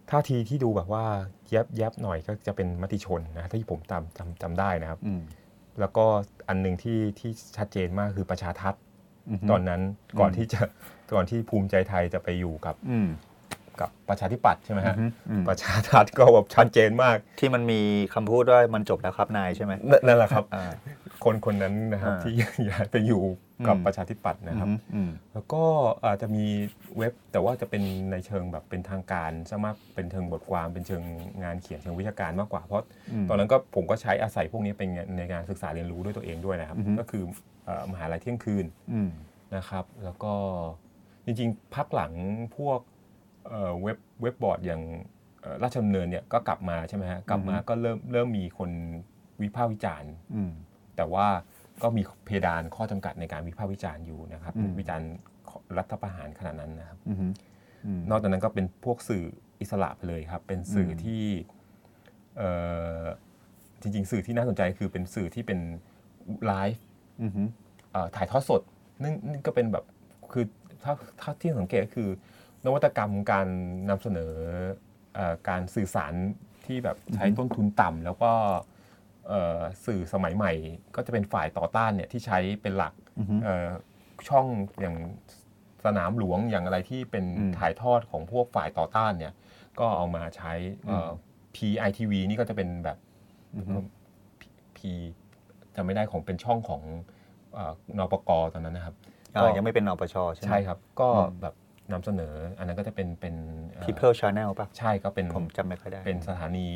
ท่าทีที่ดูแบบว่าแยบแยบหน่อยก็จะเป็นมติชนนะที่ผมจำจำจำได้นะครับอืมแล้วก็อันหนึ่งที่ที่ชัดเจนมากคือประชาทัศน์มตอนนั้นก่อนอืมที่จะก่อนที่ภูมิใจไทยจะไปอยู่กับอืมกับประชาธิปัตย์ใช่ไหมฮะอืมอืมประชาทัศน์ก็แบบชัดเจนมาก ที่มันมีคำพูดว่ามันจบแล้วครับนายใช่ไหมนั่นนั่นแหละครับอ่าคนคนนั้นนะครับอ่าที่ย้ายไปอยู่ กับอืมประชาธิปัตย์นะครับอืมอืมแล้วก็อาจจะมีเว็บแต่ว่าจะเป็นในเชิงแบบเป็นทางการซะมากเป็นเชิงบทความเป็นเชิงงานเขียนเชิงวิชาการมากกว่า เพราะมตอนนั้นก็ผมก็ใช้อาศัยพวกนี้เป็นในการศึกษาเรียนรู้ด้วยตัวเองด้วยนะครับอือฮึก็คือเอ่อมหาลัยเที่ยงคืนอืมนะครับ แล้วก็จริงๆ พักหลังพวกเอ่อเว็บเว็บบอร์ดอย่างเอ่อราชดำเนินเนี่ยก็กลับมาใช่ไหมฮะกลับมาอือฮึก็เริ่มเริ่มมีคนวิพากษ์วิจารณ์อืมแต่ว่า ก็มีเพดานข้อจำกัดในการวิพากษ์วิจารณ์อยู่นะครับอืมวิจารณ์รัฐประหารขนาดนั้นนะครับอืมอืมนอกจากนั้นก็เป็นพวกสื่ออิสระไปเลยครับ เป็นสื่ออมที่เอ่อจริงๆ สื่อที่น่าสนใจคือเป็นสื่อที่เป็นไลฟ์อืมเอ่อถ่ายทอดสดนั่นนั่นก็เป็นแบบคือถ้าถ้าที่สังเกตก็คือ นวัตกรรมการนำเสนอเออการสื่อสารที่แบบใช้ต้นทุนต่ำแล้วก็เอ่อ สื่อสมัยใหม่ ก็จะเป็นฝ่ายต่อต้านเนี่ยที่ใช้เป็นหลักอืมเอ่อช่องอย่างสนามหลวงอย่างอะไรที่เป็นอืมถ่ายทอดของพวกฝ่ายต่อต้านเนี่ย ก็เอามาใช้เอ่อ PITV นี่ก็จะเป็นแบบ P จะไม่ได้ของเป็นช่องของเอ่อนปกตอนนั้นนะครับอ่ายังไม่เป็นนปชใช่ไหมใช่ครับ ก็อืมแบบนำเสนอ อันนั้นก็จะเป็นเป็นเอ่อ People Channel ป่ะ ใช่ก็เป็นผมจำไม่ค่อยได้ เป็นสถานี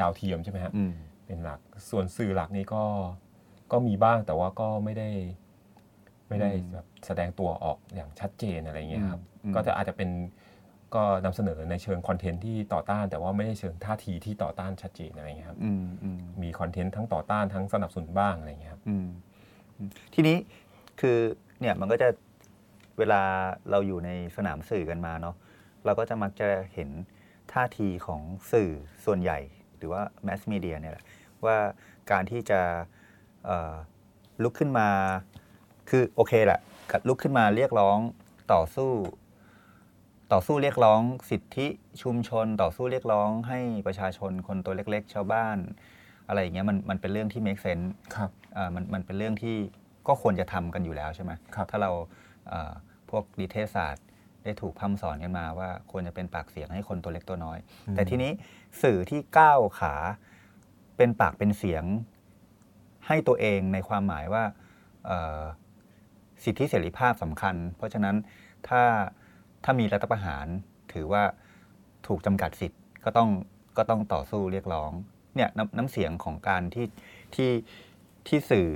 ดาวเทียมใช่ไหมฮะอืม เป็นหลัก ส่วนสื่อหลักนี่ก็ก็มีบ้างแต่ว่าก็ไม่ได้ ไม่ได้อืมแบบแสดงตัวออกอย่างชัดเจนอะไรเงี้ยครับอืมก็จะอาจจะเป็นก็นำเสนอในเชิงคอนเทนต์ที่ต่อต้าน แต่ว่าไม่ได้เชิงท่าทีที่ต่อต้านชัดเจนอะไรเงี้ยครับอืมอืมมีคอนเทนต์ทั้งต่อต้านทั้งสนับสนุนบ้างอะไรเงี้ยครับอืมอืมทีนี้คือเนี่ยมันก็จะเวลาเราอยู่ในสนามสื่อกันมาเนาะเราก็จะมักจะเห็นท่าทีของสื่อส่วนใหญ่ หรือว่าแมสมีเดียเนี่ยแหละว่าการที่จะเอ่อลุกขึ้นมา คือโอเคแหละลุกขึ้นมาเรียกร้องต่อสู้ ต่อสู้เรียกร้องสิทธิชุมชน ต่อสู้เรียกร้องให้ประชาชนคนตัวเล็ก ๆ ชาวบ้าน อะไรอย่างเงี้ยมันมันเป็นเรื่องที่ make sense ครับอ่ามันมันเป็นเรื่องที่ก็ควรจะทำกันอยู่แล้วใช่ไหมครับถ้าเราอ่าพวกดิเทศศาสตร์ ได้ถูกพร่ำสอนกันมาว่าควรจะเป็นปากเสียงให้คนตัวเล็กตัวน้อย แต่ทีนี้สื่อที่ก้าวขาเป็นปากเป็นเสียงให้ตัวเองในความหมายว่าเอ่อสิทธิเสรีภาพสำคัญ เพราะฉะนั้นถ้าถ้ามีรัฐประหารถือว่าถูกจำกัดสิทธิ์ก็ต้องก็ต้องต่อสู้เรียกร้องเนี่ยน้ำน้ำเสียงของการที่ที่ที่สื่อ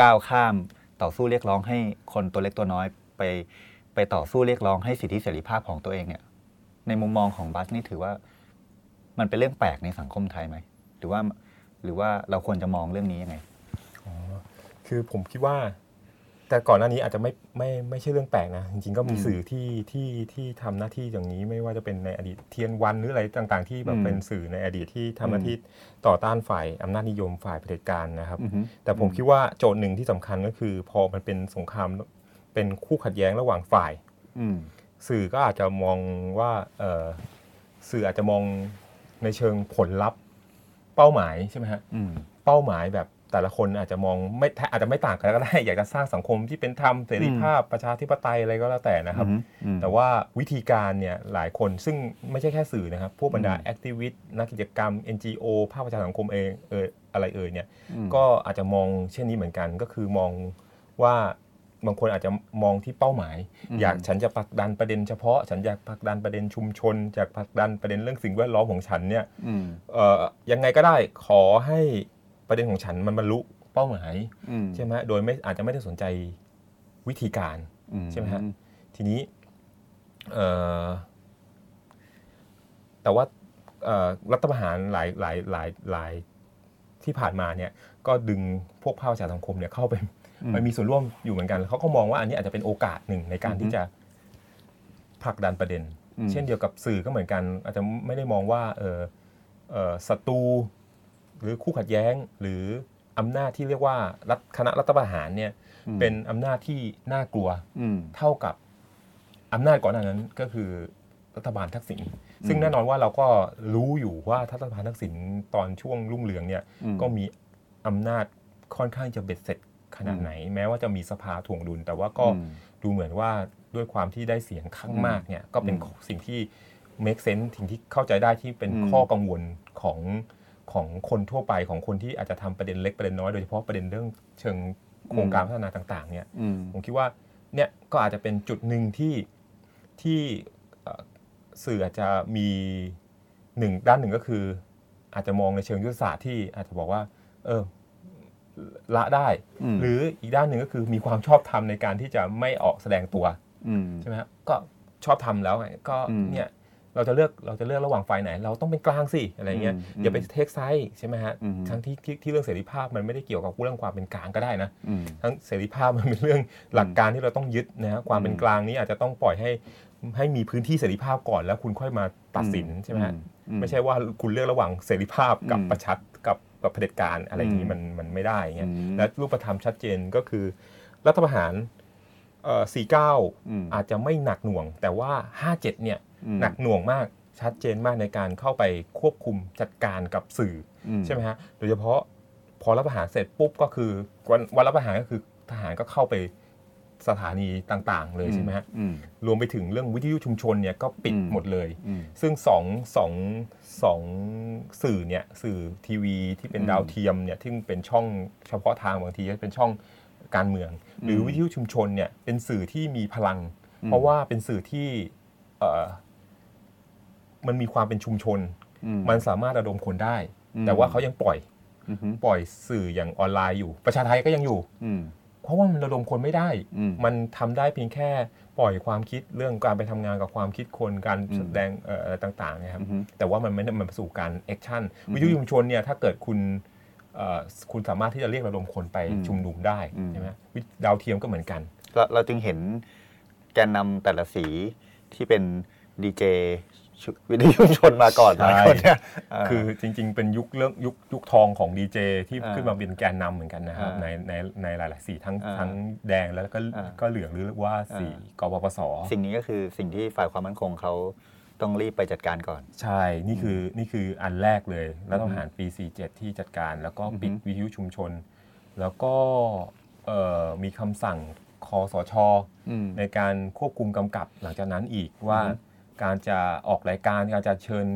ก้าวข้ามต่อสู้เรียกร้องให้คนตัวเล็กตัวน้อยไป ไปต่อสู้เรียกร้องให้สิทธิเสรีภาพของตัวเองเนี่ย ในมุมมองของบัสนี่ถือว่า มันเป็นเรื่องแปลกในสังคมไทยไหมหรือว่า หรือว่าเราควรจะมองเรื่องนี้ยังไงคือผมคิดว่า แต่ก่อนหน้านี้อาจจะไม่ไม่ไม่ใช่เรื่องแปลกนะจริงๆก็มีอืมสื่อที่ที่ที่ทำหน้าที่อย่างนี้ไม่ว่าจะเป็นในอดีตเทียนวันหรืออะไรต่างๆ ที่แบบอืมเป็นสื่อในอดีตที่ทำหน้าที่ต่อต้านฝ่ายอำนาจนิยมฝ่ายเผด็จการนะครับอือฮึแต่ผมคิดว่าโจทย์หนึ่งที่สำคัญก็คือ พอมันเป็นสงคราม เป็นคู่ขัดแย้งระหว่างฝ่ายอืมสื่อก็อาจจะมองว่าเอ่อสื่ออาจจะมองในเชิงผลลัพธ์ เป้าหมายใช่ไหมฮะอืมเป้าหมายแบบแต่ละคนอาจจะมองไม่อาจจะไม่ต่างกันก็ได้ อยากจะสร้างสังคมที่เป็นธรรมเสรีภาพประชาธิปไตยอะไรก็แล้วแต่นะครับอืมแต่ว่าวิธีการเนี่ยหลายคนซึ่งไม่ใช่แค่สื่อนะครับ พวกบรรดาอืมแอคทิวิสต์นักกิจกรรม NGO ภาคประชาสังคมเองเอออะไรเอ่ยเนี่ยอืมก็อาจจะมองเช่นนี้เหมือนกันก็คือมองว่า บางคนอาจจะมองที่เป้าหมายอืมอยากฉันจะผลักดันประเด็นเฉพาะ ฉันอยากผลักดันประเด็นชุมชนอยากผลักดันประเด็นเรื่องสิ่งแวดล้อมของฉันเนี่ยอืมเอ่อยังไงก็ได้ขอให้ประเด็นของฉันมันบรรลุเป้าหมายอืมใช่ไหมโดยไม่อาจจะไม่ได้สนใจวิธีการอืใช่ไหมฮะทีนี้เอ่อแต่ว่าเอ่อรัฐประหารหลายหลายหลายหลายที่ผ่านมาเนี่ยก็ดึงพวกภาคประชาสังคมเนี่ยเข้าไปอื มไปมีส่วนร่วมอยู่เหมือนกันเขาก็มองว่าอันนี้อาจจะเป็นโอกาสหนึ่งในการอือฮึที่จะผลักดันประเด็นอืมเช่นเดียวกับสื่อก็เหมือนกัน อาจจะไม่ได้มองว่าเออเอ่อศัตรูหรือคู่ขัดแย้งหรืออำนาจที่เรียกว่ารัฐคณะรัฐประหารเนี่ยอืมเป็นอำนาจที่น่ากลัวอืมเท่ากับอำนาจก่อนหน้านั้นก็คือรัฐบาลทักษิณซึ่งแน่นอนว่าเราก็รู้อยู่ว่าถ้ารัฐบาลทักษิณตอนช่วงรุ่งเรืองเนี่ยอืมก็มีอำนาจค่อนข้างจะเบ็ดเสร็จ ขนาดไหน แม้ว่าจะมีสภาถ่วงดุล แต่ว่าก็อืมดูเหมือนว่าด้วยความที่ได้เสียงข้างมากเนี่ยก็เป็นอืมสิ่งที่ make sense สิ่งที่เข้าใจได้ที่เป็นอืมข้อกังวลของของคนทั่วไปของคนที่อาจจะทำประเด็นเล็กประเด็นน้อยโดยเฉพาะประเด็นเรื่องเชิงโครงการพัฒนาต่างๆเนี่ยอืมผมคิดว่าเนี่ยก็อาจจะเป็นจุดหนึ่งที่ที่เอ่อสื่ออาจจะมีหนึ่งด้านหนึ่งก็คือ อาจจะมองในเชิงยุทธศาสตร์ที่อาจจะบอกว่า เออ ละได้อืมหรืออีกด้านหนึ่งก็คือมีความชอบธรรมในการที่จะไม่ออกแสดงตัวอืมใช่ไหมครับก็ชอบทำแล้วไงก็อืมเนี่ยเราจะเลือกเราจะเลือกระหว่างฝ่ายไหน เราต้องเป็นกลางสิอะไรเงี้ยอืมอย่าไปเทคไซด์ใช่ไหมฮะอืมทั้งที่ที่ที่เรื่องเสรีภาพมันไม่ได้เกี่ยวกับเรื่องความเป็นกลางก็ได้นะอืมทั้งเสรีภาพมันเป็นเรื่องหลักการที่เราต้องยึดนะฮะความเป็นอืมกลางนี้อาจจะต้องปล่อยให้ให้มีพื้นที่เสรีภาพก่อนแล้วคุณค่อยมาตัดสินใช่ไหมฮะอืไม่ใช่ว่าคุณเลือกระหว่างเสรีภาพกับอืมประชัด กับกับเผด็จการอะไรอย่างนี้อืมมันมันไม่ได้อย่างเงี้ยอืมและรูปธรรมชัดเจนก็คือ รัฐประหารเอ่ออืม49อาจจะไม่หนักหน่วง แต่ว่า57เนี่ยอืมหนักหน่วงมากชัดเจนมากในการเข้าไปควบคุมจัดการกับสื่ออืใช่ไหมฮะโดยเฉพาะพอรัฐประหารเสร็จปุ๊บก็คือวันวันรัฐประหารก็คือทหารก็เข้าไป สถานีต่างๆ เลยใช่ไหมฮะอืมรวมไปถึงเรื่องวิทยุชุมชนเนี่ยก็ปิดอืมหมดเลยอืมซึ่งสองสองสองสื่อเนี่ยสื่อทีวีที่เป็นอืมดาวเทียมเนี่ยที่เป็นช่องเฉพาะทางบางทีก็เป็นช่องการเมือง หรืออืมวิทยุชุมชนเนี่ยเป็นสื่อที่มีพลัง เพราะว่าเป็นสื่อที่เอ่อมันมีความเป็นชุมชนอืมันสามารถระดมคนได้อืมแต่ว่าเขายังปล่อยอือฮึปล่อยสื่ออย่างออนไลน์อยู่ ประชาไทก็ยังอยู่อืม เพราะว่ามันระดมคนไม่ได้อืมมันทำได้เพียงแค่ปล่อยความคิดเรื่องการไปทำงานกับความคิดคนการอืมแสดงเอ่ออะไรต่างๆนะครับอือฮึแต่ว่ามันไม่ได้มันไปสู่การ actionอืมวิทยุชุมชนเนี่ยถ้าเกิดคุณเอ่อคุณสามารถที่จะเรียกระดมคนไปอืมชุมนุมได้อืมใช่ไหมวิดาวเทียมก็เหมือนกัน เราเราจึงเห็นแกนนำแต่ละสีที่เป็นดีเจ วิทยุชุมชนมาก่อนใช่หลายคนเนี่ยาคือจริง ๆ เป็นยุคเรื่องยุคยุคทองของดีเจที่อ่าขึ้นมาเป็นแกนนำเหมือนกันนะครับอ่าในในในหลายๆสีทั้งอ่าทั้งแดงแล้วก็อ่าก็เหลืองหรือว่าสีอ่กปปสสิ่งนี้ก็คือสิ่งที่ฝ่ายความมั่นคงเขาต้องรีบไปจัดการก่อน ใช่ นี่คือนี่คืออันแรกเลย แล้วต้องอือฮึหารปี 47 ที่จัดการ แล้วก็ปิดอือฮึวิทยุชุมชน แล้วก็เอ่อมีคำสั่งคอสชอืมในการควบคุมกำกับหลังจากนั้นอีกว่าอือฮึ การจะออกรายการการจะเชิญ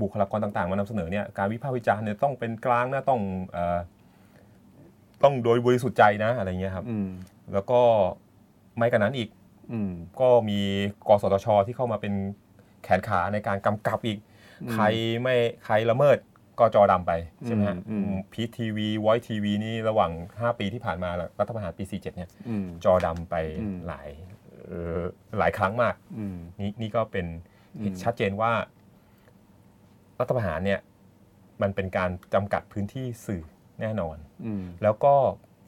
บุคลากรต่างๆ มานำเสนอเนี่ยการวิพากษ์วิจารณ์เนี่ยต้องเป็นกลางนะต้องเอ่อต้องโดยบริสุทธิ์ใจนะอะไรเงี้ยครับอืมแล้วก็ไม่กันนั้นอีกอืมก็มีกสทช ที่เข้ามาเป็นแขนขาในการกำกับอีกอืมใครไม่ใครละเมิดก็จอดำไปใช่ไหมฮะอืมอืมพีทีวีวอยทีวีนี่ระหว่าง 5 ปีที่ผ่านมารัฐประหารปี 47 เนี่ยอืมจอดำไปอืมหลายเอ่อ หลายครั้งมากอืมนี่นี่ก็เป็นอืมชัดเจนว่า รัฐประหารเนี่ย มันเป็นการจำกัดพื้นที่สื่อแน่นอนอืมแล้วก็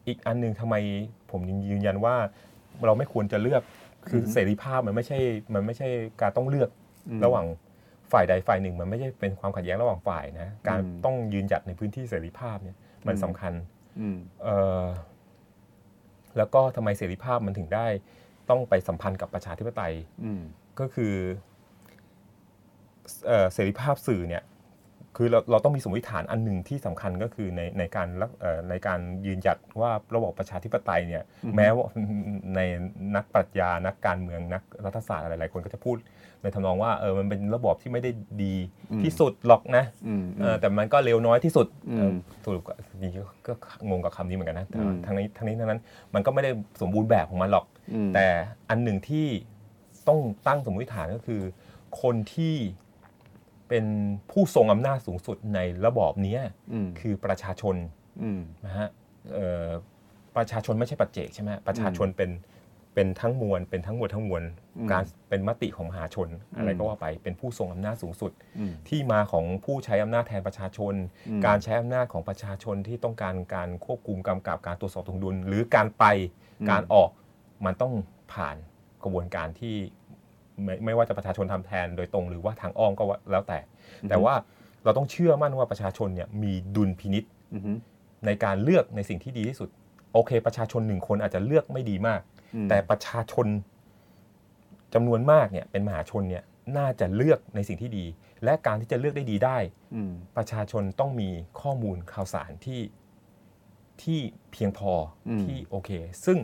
อีกอันหนึงทำไมผมยังยืนยันว่า เราไม่ควรจะเลือกคืออฮึเสรีภาพมันไม่ใช่ มันไม่ใช่การต้องเลือกอืมระหว่างฝ่ายใดฝ่ายหนึ่ง มันไม่ใช่เป็นความขัดแย้งระหว่างฝ่ายนะการอืมต้องยืนหยัดในพื้นที่เสรีภาพเนี่ย มันอืมสำคัญอืมเอ่อแล้วก็ทำไมเสรีภาพมันถึงได้ ต้องไปสัมพันธ์กับประชาธิปไตยอืมก็คือเอ่อเสรีภาพสื่อเนี่ยคือเราเราต้องมีสมมติฐานอันหนึ่งที่สำคัญก็คือในในการรักเอ่อในการยืนหยัดว่าระบอบประชาธิปไตยเนี่ยอือฮึแม้ว่าในนักปรัชญานักการเมืองนักรัฐศาสตร์อะไรหลายคนก็จะพูดในทำนองว่าเออมันเป็นระบอบที่ไม่ได้ดีที่สุดหรอกนะอืมเออแต่มันก็เลวน้อยที่สุดอืมเออสรุปก็จริงๆก็งงกับคำนี้เหมือนกันนะแต่อืมทั้งนี้ทั้งนี้ทั้งนั้นมันก็ไม่ได้สมบูรณ์แบบของมันหรอกอืม แต่อันหนึ่งที่ต้องตั้งสมมติฐานก็คือ คนที่เป็นผู้ทรงอำนาจสูงสุดในระบอบเนี้ยอืมคือประชาชนอืมนะฮะเอ่อประชาชนไม่ใช่ปัจเจกใช่ไหมประชาชนเป็นเป็นทั้งมวลเป็นทั้งหมดทั้งมวลอืมการเป็นมติของมหาชนอะไรอืมก็ว่าไปเป็นผู้ทรงอำนาจสูงสุดอืมที่มาของผู้ใช้อำนาจแทนประชาชนอืมการใช้อำนาจของประชาชนที่ต้องการการควบคุมกำกับการตรวจสอบถวงดุล หรือการไปอืมการออก มันต้องผ่านกระบวนการที่ไม่ไม่ว่าจะประชาชนทำแทนโดยตรงหรือว่าทางอ้อมก็ว่าแล้วแต่ แต่ว่าเราต้องเชื่อมั่นว่าประชาชนเนี่ยมีดุลพินิษอืมในการเลือกในสิ่งที่ดีที่สุด โอเค ประชาชนหนึ่งคนอาจจะเลือกไม่ดีมากอืมแต่ประชาชนจำนวนมากเนี่ยเป็นมหาชนเนี่ยน่าจะเลือกในสิ่งที่ดี และการที่จะเลือกได้ดีได้อืมประชาชนต้องมีข้อมูลข่าวสารที่ที่เพียงพออมที่โอเค ซึ่ง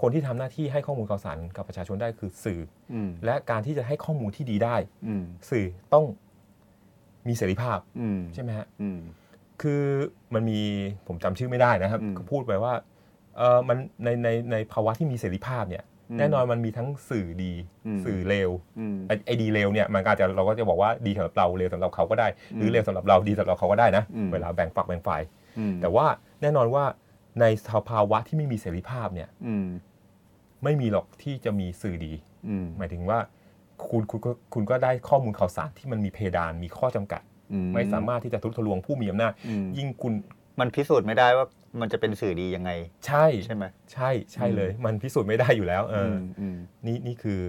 คนที่ทำหน้าที่ให้ข้อมูลข่าวสารกับประชาชนได้คือสื่ออืมและการที่จะให้ข้อมูลที่ดีได้อืมสื่อต้องมีเสรีภาพอืมใช่ไหมฮะอืมคือมันมีผมจำชื่อไม่ได้นะครับอืมก็พูดไปว่าเออมันในในในภาวะที่มีเสรีภาพเนี่ยอืมแน่นอนมันมีทั้งสื่อดีอืมสื่อเลวอืมไอ้ไอ้ดีเลวเนี่ยมันก็อาจจะเราก็จะบอกว่าดีสำหรับเราเลวสำหรับเขาก็ได้ หรือมเลวสำหรับเราดีสำหรับเขาก็ได้นะอืมเวลาแบ่งฝักแบ่งฝ่ายอืมแต่ว่าแน่นอนว่า ในสภาวะที่ไม่มีเสรีภาพเนี่ยอืมไม่มีหรอกที่จะมีสื่อดีอืมหมายถึงว่า คุณคุณก็คุณก็ได้ข้อมูลข่าวสารที่มันมีเพดานมีข้อจำกัดอืไม่สามารถที่จะทุบทะลวงผู้มีอำนาจอืมยิ่งคุณมันพิสูจน์ไม่ได้ว่ามันจะเป็นสื่อดียังไง ใช่ใช่ไหมใช่ใช่เลย มันพิสูจน์ไม่ได้อยู่แล้ว เอออมอืมนี่นี่คือ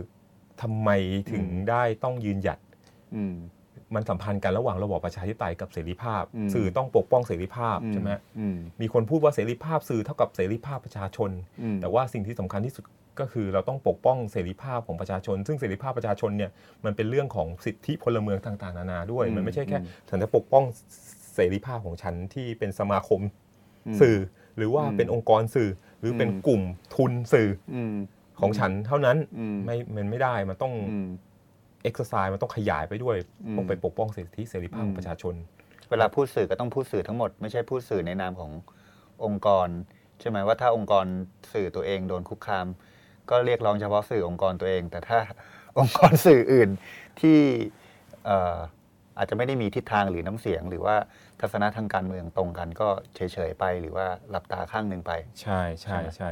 ทำไมถึงอืมได้ต้องยืนหยัดอื มมันสัมพันธ์กันระหว่างระบอบประชาธิปไตยกับเสรีภาพอืมสื่อต้องปกป้องเสรีภาพใช่ไหมอืมมีคนพูดว่าเสรีภาพสื่อเท่ากับเสรีภาพประชาชนอืมแต่ว่าสิ่งที่สำคัญที่สุดก็คือเราต้องปกป้องเสรีภาพของประชาชน ซึ่งเสรีภาพประชาชนเนี่ยมันเป็นเรื่องของสิทธิพลเมืองต่างๆ นานาด้วยอืมมันไม่ใช่แค่อืมฉันจะปกป้องเสรีภาพของฉันที่เป็นสมาคมมสื่อ หรือว่าอืมเป็นองค์กรสื่อ หรือเป็นอืมกลุ่มทุนสื่ออืมของฉันเท่านั้นอืมไม่มันไม่ได้มันต้องอืม เอ็กซ์ไซส์มันต้องขยายไปด้วยอืมต้องไปปกป้องสิทธิเสรีภาพขออืงมประชาชน เวลาพูดสื่อก็ต้องพูดสื่อทั้งหมด ไม่ใช่พูดสื่อในนามขององค์กร ใช่ไหมว่าถ้าองค์กรสื่อตัวเองโดนคุกคาม ก็เรียกร้องเฉพาะสื่อองค์กรตัวเอง แต่ถ้าองค์กรสื่ออื่นที่เอ่ออาจจะไม่ได้มีทิศทางหรือน้ำเสียง หรือว่าทัศนะทางการเมืองตรงกันก็เฉยๆไปหรือว่าหลับตาข้างหนึ่งไป ใช่ใช่ใช่ไหมใช่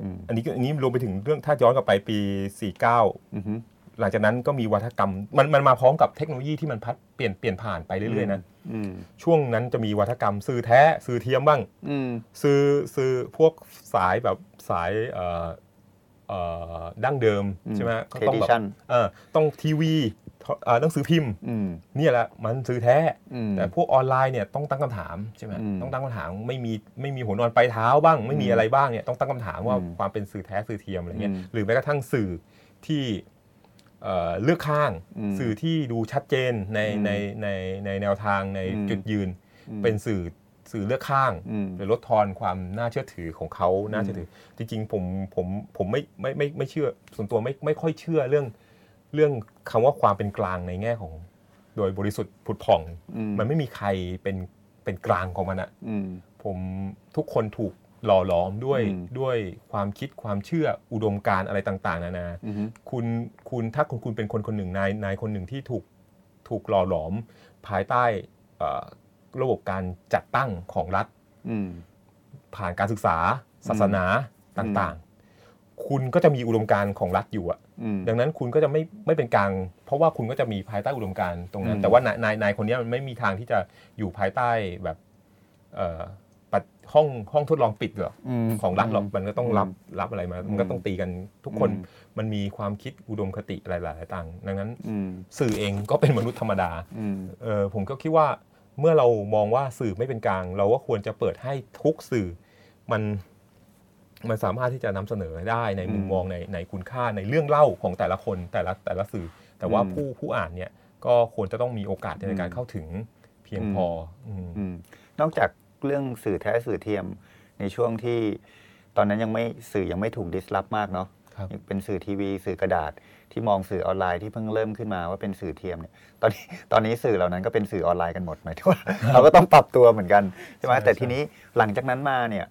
อืมอันนี้ก็อันนี้รวมไปถึงเรื่องถ้าย้อนกลับไปปี 49อือฮึ หลังจากนั้นก็มีวัฒกรรมมันมันมาพร้อมกับเทคโนโลยีที่มันพัดเปลี่ยนเปลี่ยนผ่านไปเรื่อยๆนะอืมช่วงนั้นจะมีวัฒกรรมสื่อแท้สื่อเทียมบ้างอืมซื้อซื้อพวกสายแบบสายเอ่อเอ่อดั้งเดิมอืมใช่ไหมก็เทต้องดิแบบชันเออต้องทีวีเอ่อหนังสือพิมพ์อืมเนี่ยแหละมันซื้อแท้อืมแต่พวกออนไลน์เนี่ยต้องตั้งคำถามใช่ไหมอืมต้องตั้งคำถามไม่มีไม่มีหัวนอนปลายเท้าบ้าง ไม่มีอืมอะไรบ้างเนี่ยต้องตั้งคำถามว่าอืมความเป็นสื่อแท้สื่อเทียมอะไรเงี้ยอืมหรือแม้กระทั่งสื่อที่ เอ่อเลือกข้างอืมสื่อที่ดูชัดเจนในอืมในในในแนวทางในอืมจุดยืนอืมเป็นสื่อสื่อเลือกข้างอืมหรือลดทอนความน่าเชื่อถือของเขาน่าเชื่อถือ จริงๆผมผมผมไม่ไม่ไม่ไม่เชื่อส่วนตัวไม่ไม่ค่อยเชื่อเรื่องเรื่องคำว่าความเป็นกลางในแง่ของ โดยบริสุทธิ์ผุดผ่องอืมมันไม่มีใครเป็นเป็นกลางของมันอะอืมผมทุกคนถูก หล่อหลอมด้วยอืมด้วยความคิดความเชื่ออุดมการณ์อะไรต่างๆ นานาอืมคุณคุณถ้าคุณคุณเป็นคนคนหนึ่งนายนายคนหนึ่งที่ถูกถูกหล่อหลอมภายใต้เอ่อระบบการจัดตั้งของรัฐอืมผ่านการศึกษา ศาสนาอืมต่างๆ คุณก็จะมีอุดมการณ์ของรัฐอยู่อะอืมดังนั้นคุณก็จะไม่ไม่เป็นกลาง เพราะว่าคุณก็จะมีภายใต้อุดมการณ์ตรงนั้อืนมแต่ว่านายนายนายคนเนี้ยมันไม่มีทางที่จะอยู่ภายใต้แบบเอ่อปัด ห้องห้องทดลองปิดหรอกมของรัฐหรอกมันก็ต้องรับอืมรับอะไรมา มันก็ต้องตีกันทุกคนอืมมันมีความคิดอุดมคติหลายๆต่าง ดังนั้นอืมสื่อเองก็เป็นมนุษย์ธรรมดาอืมเออผมก็คิดว่าเมื่อเรามองว่าสื่อไม่เป็นกลาง เราก็ควรจะเปิดให้ทุกสื่อมันมันสามารถที่จะนำเสนอได้ในมุมอืมมองในในคุณค่าในเรื่องเล่าของแต่ละคนแต่ละแต่ละสื่อ แต่ว่าอืมผู้ผู้อ่านเนี่ยก็ควรจะต้องมีโอกาสในการอืมเข้าถึงเพียงอืมพออืมอืมนอกจาก เรื่องสื่อแท้สื่อเทียมในช่วงที่ตอนนั้นยังไม่สื่อยังไม่ถูกดิสลอฟมากเนาะครับยังเป็นสื่อทีวีสื่อกระดาษที่มองสื่อออนไลน์ที่เพิ่งเริ่มขึ้นมาว่าเป็นสื่อเทียมเนี่ยตอนนี้ตอนนี้สื่อเหล่านั้นก็เป็นสื่อออนไลน์กันหมดหมายถึงว่าเราก็ต้องปรับตัวเหมือนกันใช่ไหมใช่แต่ใช่ทีนี้หลังจากนั้นมาเนี่ย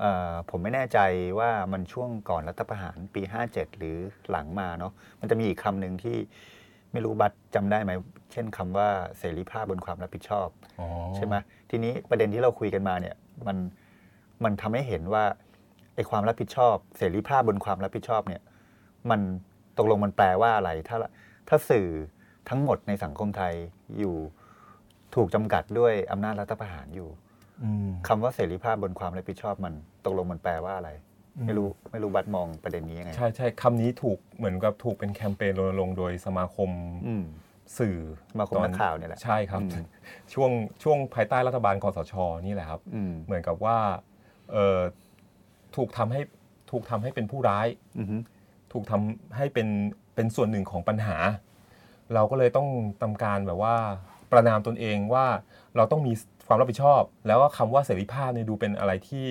เอ่อผมไม่แน่ใจว่ามันช่วงก่อนรัฐประหารปี 57 หรือหลังมาเนาะมันจะมีอีกคำหนึ่งที่ไม่รู้บัตรจำได้ไหม เช่นคำว่าเสรีภาพบนความรับผิดชอบอ๋อใช่ไหมทีนี้ประเด็นที่เราคุยกันมาเนี่ยมันมันทำให้เห็นว่าไอ้ความรับผิดชอบ เสรีภาพบนความรับผิดชอบเนี่ยมันตกลงมันแปลว่าอะไร ถ้าถ้าสื่อทั้งหมดในสังคมไทยอยู่ถูกจำกัดด้วยอำนาจรัฐประหารอยู่อืมคำว่าเสรีภาพบนความรับผิดชอบมันตกลงมันแปลว่าอะไร ไม่รู้ไม่รู้บัตรมองประเด็นนี้ยังไงใช่ใช่คำนี้ถูกเหมือนกับถูกเป็นแคมเปญรณรงค์โดยสมาคมอืม สื่อสมาคมนักข่าวเนี่ยแหละใช่ครับอืมช่วงช่วงภายใต้รัฐบาลคอสชนี่แหละครับอืมเหมือนกับว่าเอ่อถูกทำให้ถูกทำให้เป็นผู้ร้ายอือฮึถูกทำให้เป็นเป็นส่วนหนึ่งของปัญหา เราก็เลยต้องทำการแบบว่าประนามตนเองว่าเราต้องมีความรับผิดชอบ แล้วก็คำว่าเสรีภาพเนี่ยดูเป็นอะไรที่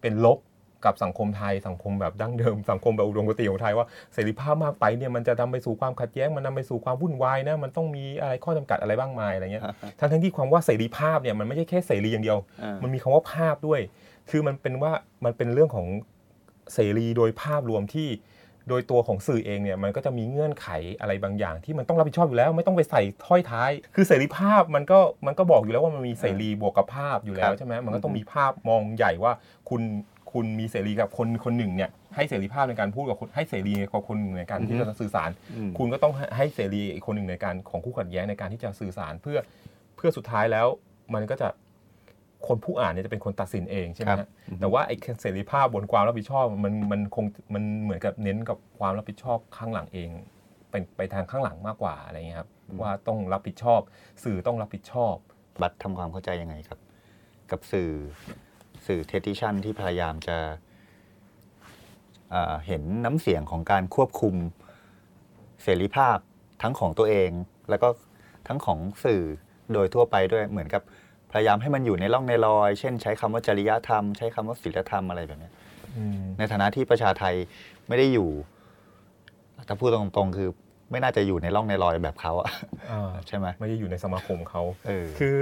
เป็นลบ กับสังคมไทยสังคมแบบดั้งเดิมสังคมแบบอุดมคติของไทยว่าเสรีภาพมากไปเนี่ยมันจะนำไปสู่ความขัดแย้งมันนำไปสู่ความวุ่นวายนะมันต้องมีอะไรข้อจำกัดอะไรบ้างมายอะไรเงี้ยทั้งทั้งที่ความว่าเสรีภาพเนี่ยมันไม่ใช่แค่เสรีอย่างเดียวอ่ามันมีคำว่าภาพด้วย คือมันเป็นว่ามันเป็นเรื่องของเสรีโดยภาพรวมที่โดยตัวของสื่อเองเนี่ยมันก็จะมีเงื่อนไขอะไรบางอย่าง ที่มันต้องรับผิดชอบอยู่แล้ว ไม่ต้องไปใส่ถ้อยท้าย คือเสรีภาพมันก็มันก็บอกอยู่แล้วว่ามันมีเสรีบวกกับภาพอยู่แล้ควรับใช่ไหมมันก็ต้องมีภาพมองใหญ่ว่าคุณ คุณมีเสรีกับคนคนหนึ่งเนี่ยให้เสรีภาพในการพูดกับคนให้เสรีกับคนหนึ่งในการที่จะสื่อสารอืมคุณก็ต้องให้เสรีอีกคนหนึ่งในการของคู่ขัดแย้งในการที่จะสื่อสารเพื่อเพื่อสุดท้ายแล้ว มันก็จะคนผู้อ่านเนี่ยจะเป็นคนตัดสินเองใช่ไหมครัฮะบอือฮึแต่ว่าไอ้เสรีภาพบนความรับผิดชอบมันมันคงมันเหมือนกับเน้นกับความรับผิดชอบข้างหลังเองเป็นไปทางข้างหลังมากกว่าอะไรเงี้ยครับว่าต้องรับผิดชอบ สื่อต้องรับผิดชอบ บัตรทำความเข้าใจยังไงครับ กับสื่อ สื่อเทติชันที่พยายามจะเอ่อเห็นน้ำเสียงของการควบคุมเสรีภาพทั้งของตัวเอง แล้วก็ทั้งของสื่อโดยทั่วไปด้วยเหมือนกับพยายามให้มันอยู่ในร่องในรอย เช่น ใช้คำว่าจริยธรรม ใช้คำว่าศีลธรรมอะไรแบบเนี้ยอืมในฐานะที่ประชาไทยไม่ได้อยู่ถ้าพูดตรงๆ คือ ไม่น่าจะอยู่ในร่องในรอยแบบเขาอะอ่าใช่ไหมไม่ได้อยู่ในสมาคมเขาเออคือ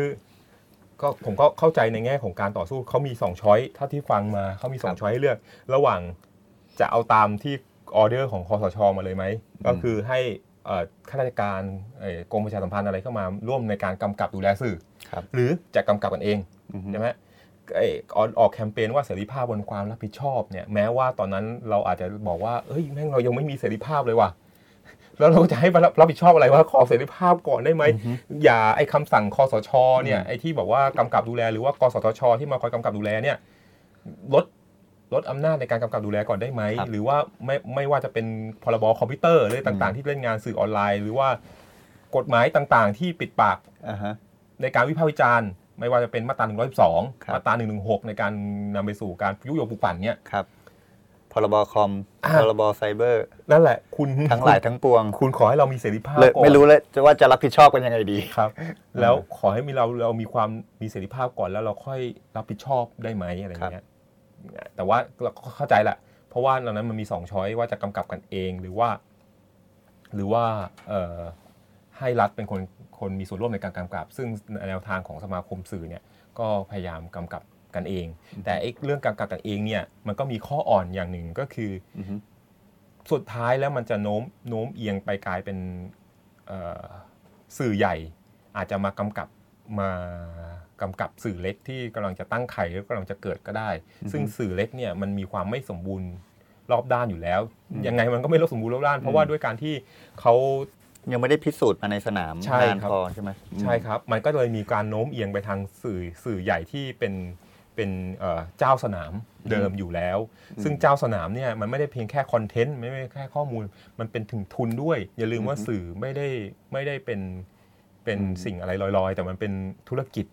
ก็ผมก็เข้าใจในแง่ของการต่อสู้เขามีสองช้อยถ้าที่ฟังมาเขามีสองครับช้อยให้เลือก ระหว่างจะเอาตามที่ออเดอร์ของคอสชมาเลยไหม ก็คือให้เอ่อข้าราชการเอ่อกรมประชาสัมพันธ์อะไรเข้ามาร่วมในการกำกับดูแลสื่อครับหรือจะกำกับกันเองอือฮึใช่ไหมไอ้ออกออกแคมเปญว่าเสรีภาพบนความรับผิดชอบเนี่ยแม้ว่าตอนนั้นเราอาจจะบอกว่าเอ้ยแม่งเรายังไม่มีเสรีภาพเลยว่ะ แล้วเราจะให้รับรับผิดชอบอะไรว่าขอเสรีภาพก่อนได้ไหมอย่าไอ้คำสั่งคอสชเนี่ยไอ้ที่บอกว่ากำกับดูแลหรือว่ากสทช ที่มาคอยกำกับดูแลเนี่ยลดลดอำนาจในการกำกับดูแลก่อนได้ไหมครับหรือว่าไม่ไม่ว่าจะเป็นพรบคอมพิวเตอร์หรือต่าง ๆ ที่เล่นงานสื่อออนไลน์ หรือว่ากฎหมายต่างๆ ที่ปิดปากอ่าฮะในการวิพากษ์วิจารณ์ ไม่ว่าจะเป็นมาตราครับ112มาตรา116 ในการนำไปสู่การยุยงปลุกปั่นเนี่ยค รับพรบคอมอ่าพรบไซเบอร์นั่นแหละ คุณทั้งหลายทั้งปวง คุณขอให้เรามีเสรีภาพเลยก่อนไม่รู้เลยจะว่าจะรับผิดชอบกันยังไงดีครับ แล้วขอให้มีเราเรามีความมีเสรีภาพก่อนแล้วเราค่อยรับผิดชอบได้ไหมอะไรเงี้ยแต่ว่าเราก็เข้าใจแหละเพราะว่าตอนนั้นมันมีสองช้อยว่าจะกำกับกันเองหรือว่า หรือว่าเอ่อให้รัฐเป็นคนคนมีส่วนร่วมในการกำกับ ซึ่งแนวทางของสมาคมสื่อเนี่ยก็พยายามกำกับ กันเอง แต่ไอ้เรื่องกำกับกันเองเนี่ยมันก็มีข้ออ่อนอย่างหนึ่งก็คืออือฮึสุดท้ายแล้วมันจะโน้มโน้มเอียงไปกลายเป็นเอ่อสื่อใหญ่ อาจจะมากำกับมากำกับสื่อเล็กที่กำลังจะตั้งไข่หรือกำลังจะเกิดก็ได้ ซึ่งสื่อเล็กเนี่ยมันมีความไม่สมบูรณ์รอบด้านอยู่แล้วยังไงมันก็ไม่รอบสมบูรณ์รอบด้าน เพราะว่าด้วยการที่เขายังไม่ได้พิสูจน์มาในสนามใช่นานครับพอใช่ไหมใช่ครับ มันก็เลยมีการโน้มเอียงไปทางสื่อสื่อใหญ่ที่เป็น เป็นเอ่อเจ้าสนามเดิมอยู่แล้ว ซึ่งเจ้าสนามเนี่ยมันไม่ได้เพียงแค่คอนเทนต์ไม่ได้แค่ข้อมูล มันเป็นถึงทุนด้วย อย่าลืมว่าสื่อไม่ได้ไม่ได้เป็นเป็นสิ่งอะไรลอยๆ แต่มันเป็นธุรกิจ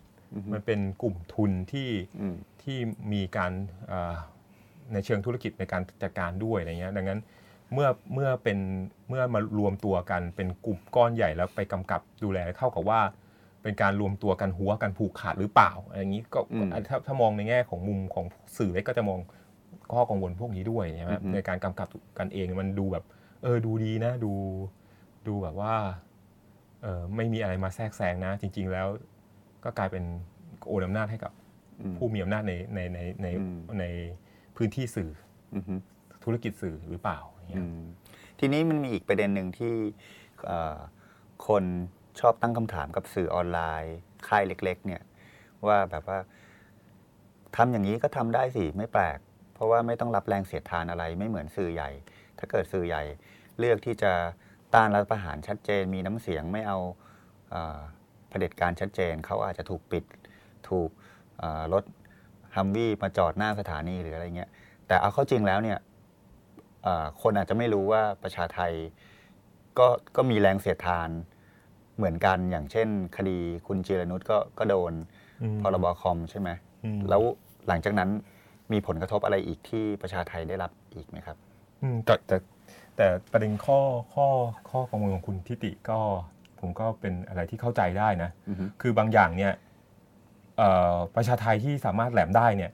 มันเป็นกลุ่มทุนที่อืมที่มีการเอ่อในเชิงธุรกิจในการจัดการด้วยอะไรเงี้ยดังนั้นเมื่อเมื่อเป็นเมื่อมารวมตัวกันเป็นกลุ่มก้อนใหญ่แล้วไปกำกับดูแลเข้ากับว่า เป็นการรวมตัวกันหัวกันผูกขาดหรือเปล่าอะไรอย่างนี้ก็อืมถ้าถ้ามองในแง่ของมุมของสื่อเล็กก็จะมองข้อกังวลพวกนี้ด้วยใช่ไหมอือฮึในการกำกับกันเองมันดูแบบ เออดูดีนะดูดูแบบว่าเออไม่มีอะไรมาแทรกแซงนะ จริง ๆ แล้วก็กลายเป็นโอนอำนาจให้กับอืมผู้มีอำนาจในในในในอืมในพื้นที่สื่ออือฮึธุรกิจสื่อหรือเปล่าอย่างเงี้อืยมทีนี้มันมีอีกประเด็นหนึ่งที่เอ่อคน ชอบตั้งคำถามกับสื่อออนไลน์ค่ายเล็ก ๆ เนี่ย ว่าแบบว่าทำอย่างนี้ก็ทำได้สิไม่แปลก เพราะว่าไม่ต้องรับแรงเสียดทานอะไรไม่เหมือนสื่อใหญ่ ถ้าเกิดสื่อใหญ่เลือกที่จะต้านรัฐประหารชัดเจน มีน้ำเสียงไม่เอาเออเผด็จการชัดเจนเขาอาจจะถูกปิดถูกรถฮัมวี่มาจอดหน้าสถานีหรืออะไรเงี้ยแต่เอาเข้าจริงแล้วเนี่ยคนอาจจะไม่รู้ว่าประชาไทยก็ก็มีแรงเสียดทาน เหมือนกันอย่างเช่น คดีคุณจิรนุชก็ก็โดนอืมพรบคอมใช่ไหมอืมแล้วหลังจากนั้นมีผลกระทบอะไรอีกที่ประชาไทยได้รับอีกไหมครับอืมแต่แต่แต่ประเด็นข้อข้อข้อกังวลของคุณทิติก็ผมก็เป็นอะไรที่เข้าใจได้นะอือฮึคือบางอย่างเนี่ยเอ่อประชาไทยที่สามารถแหลมได้เนี่ย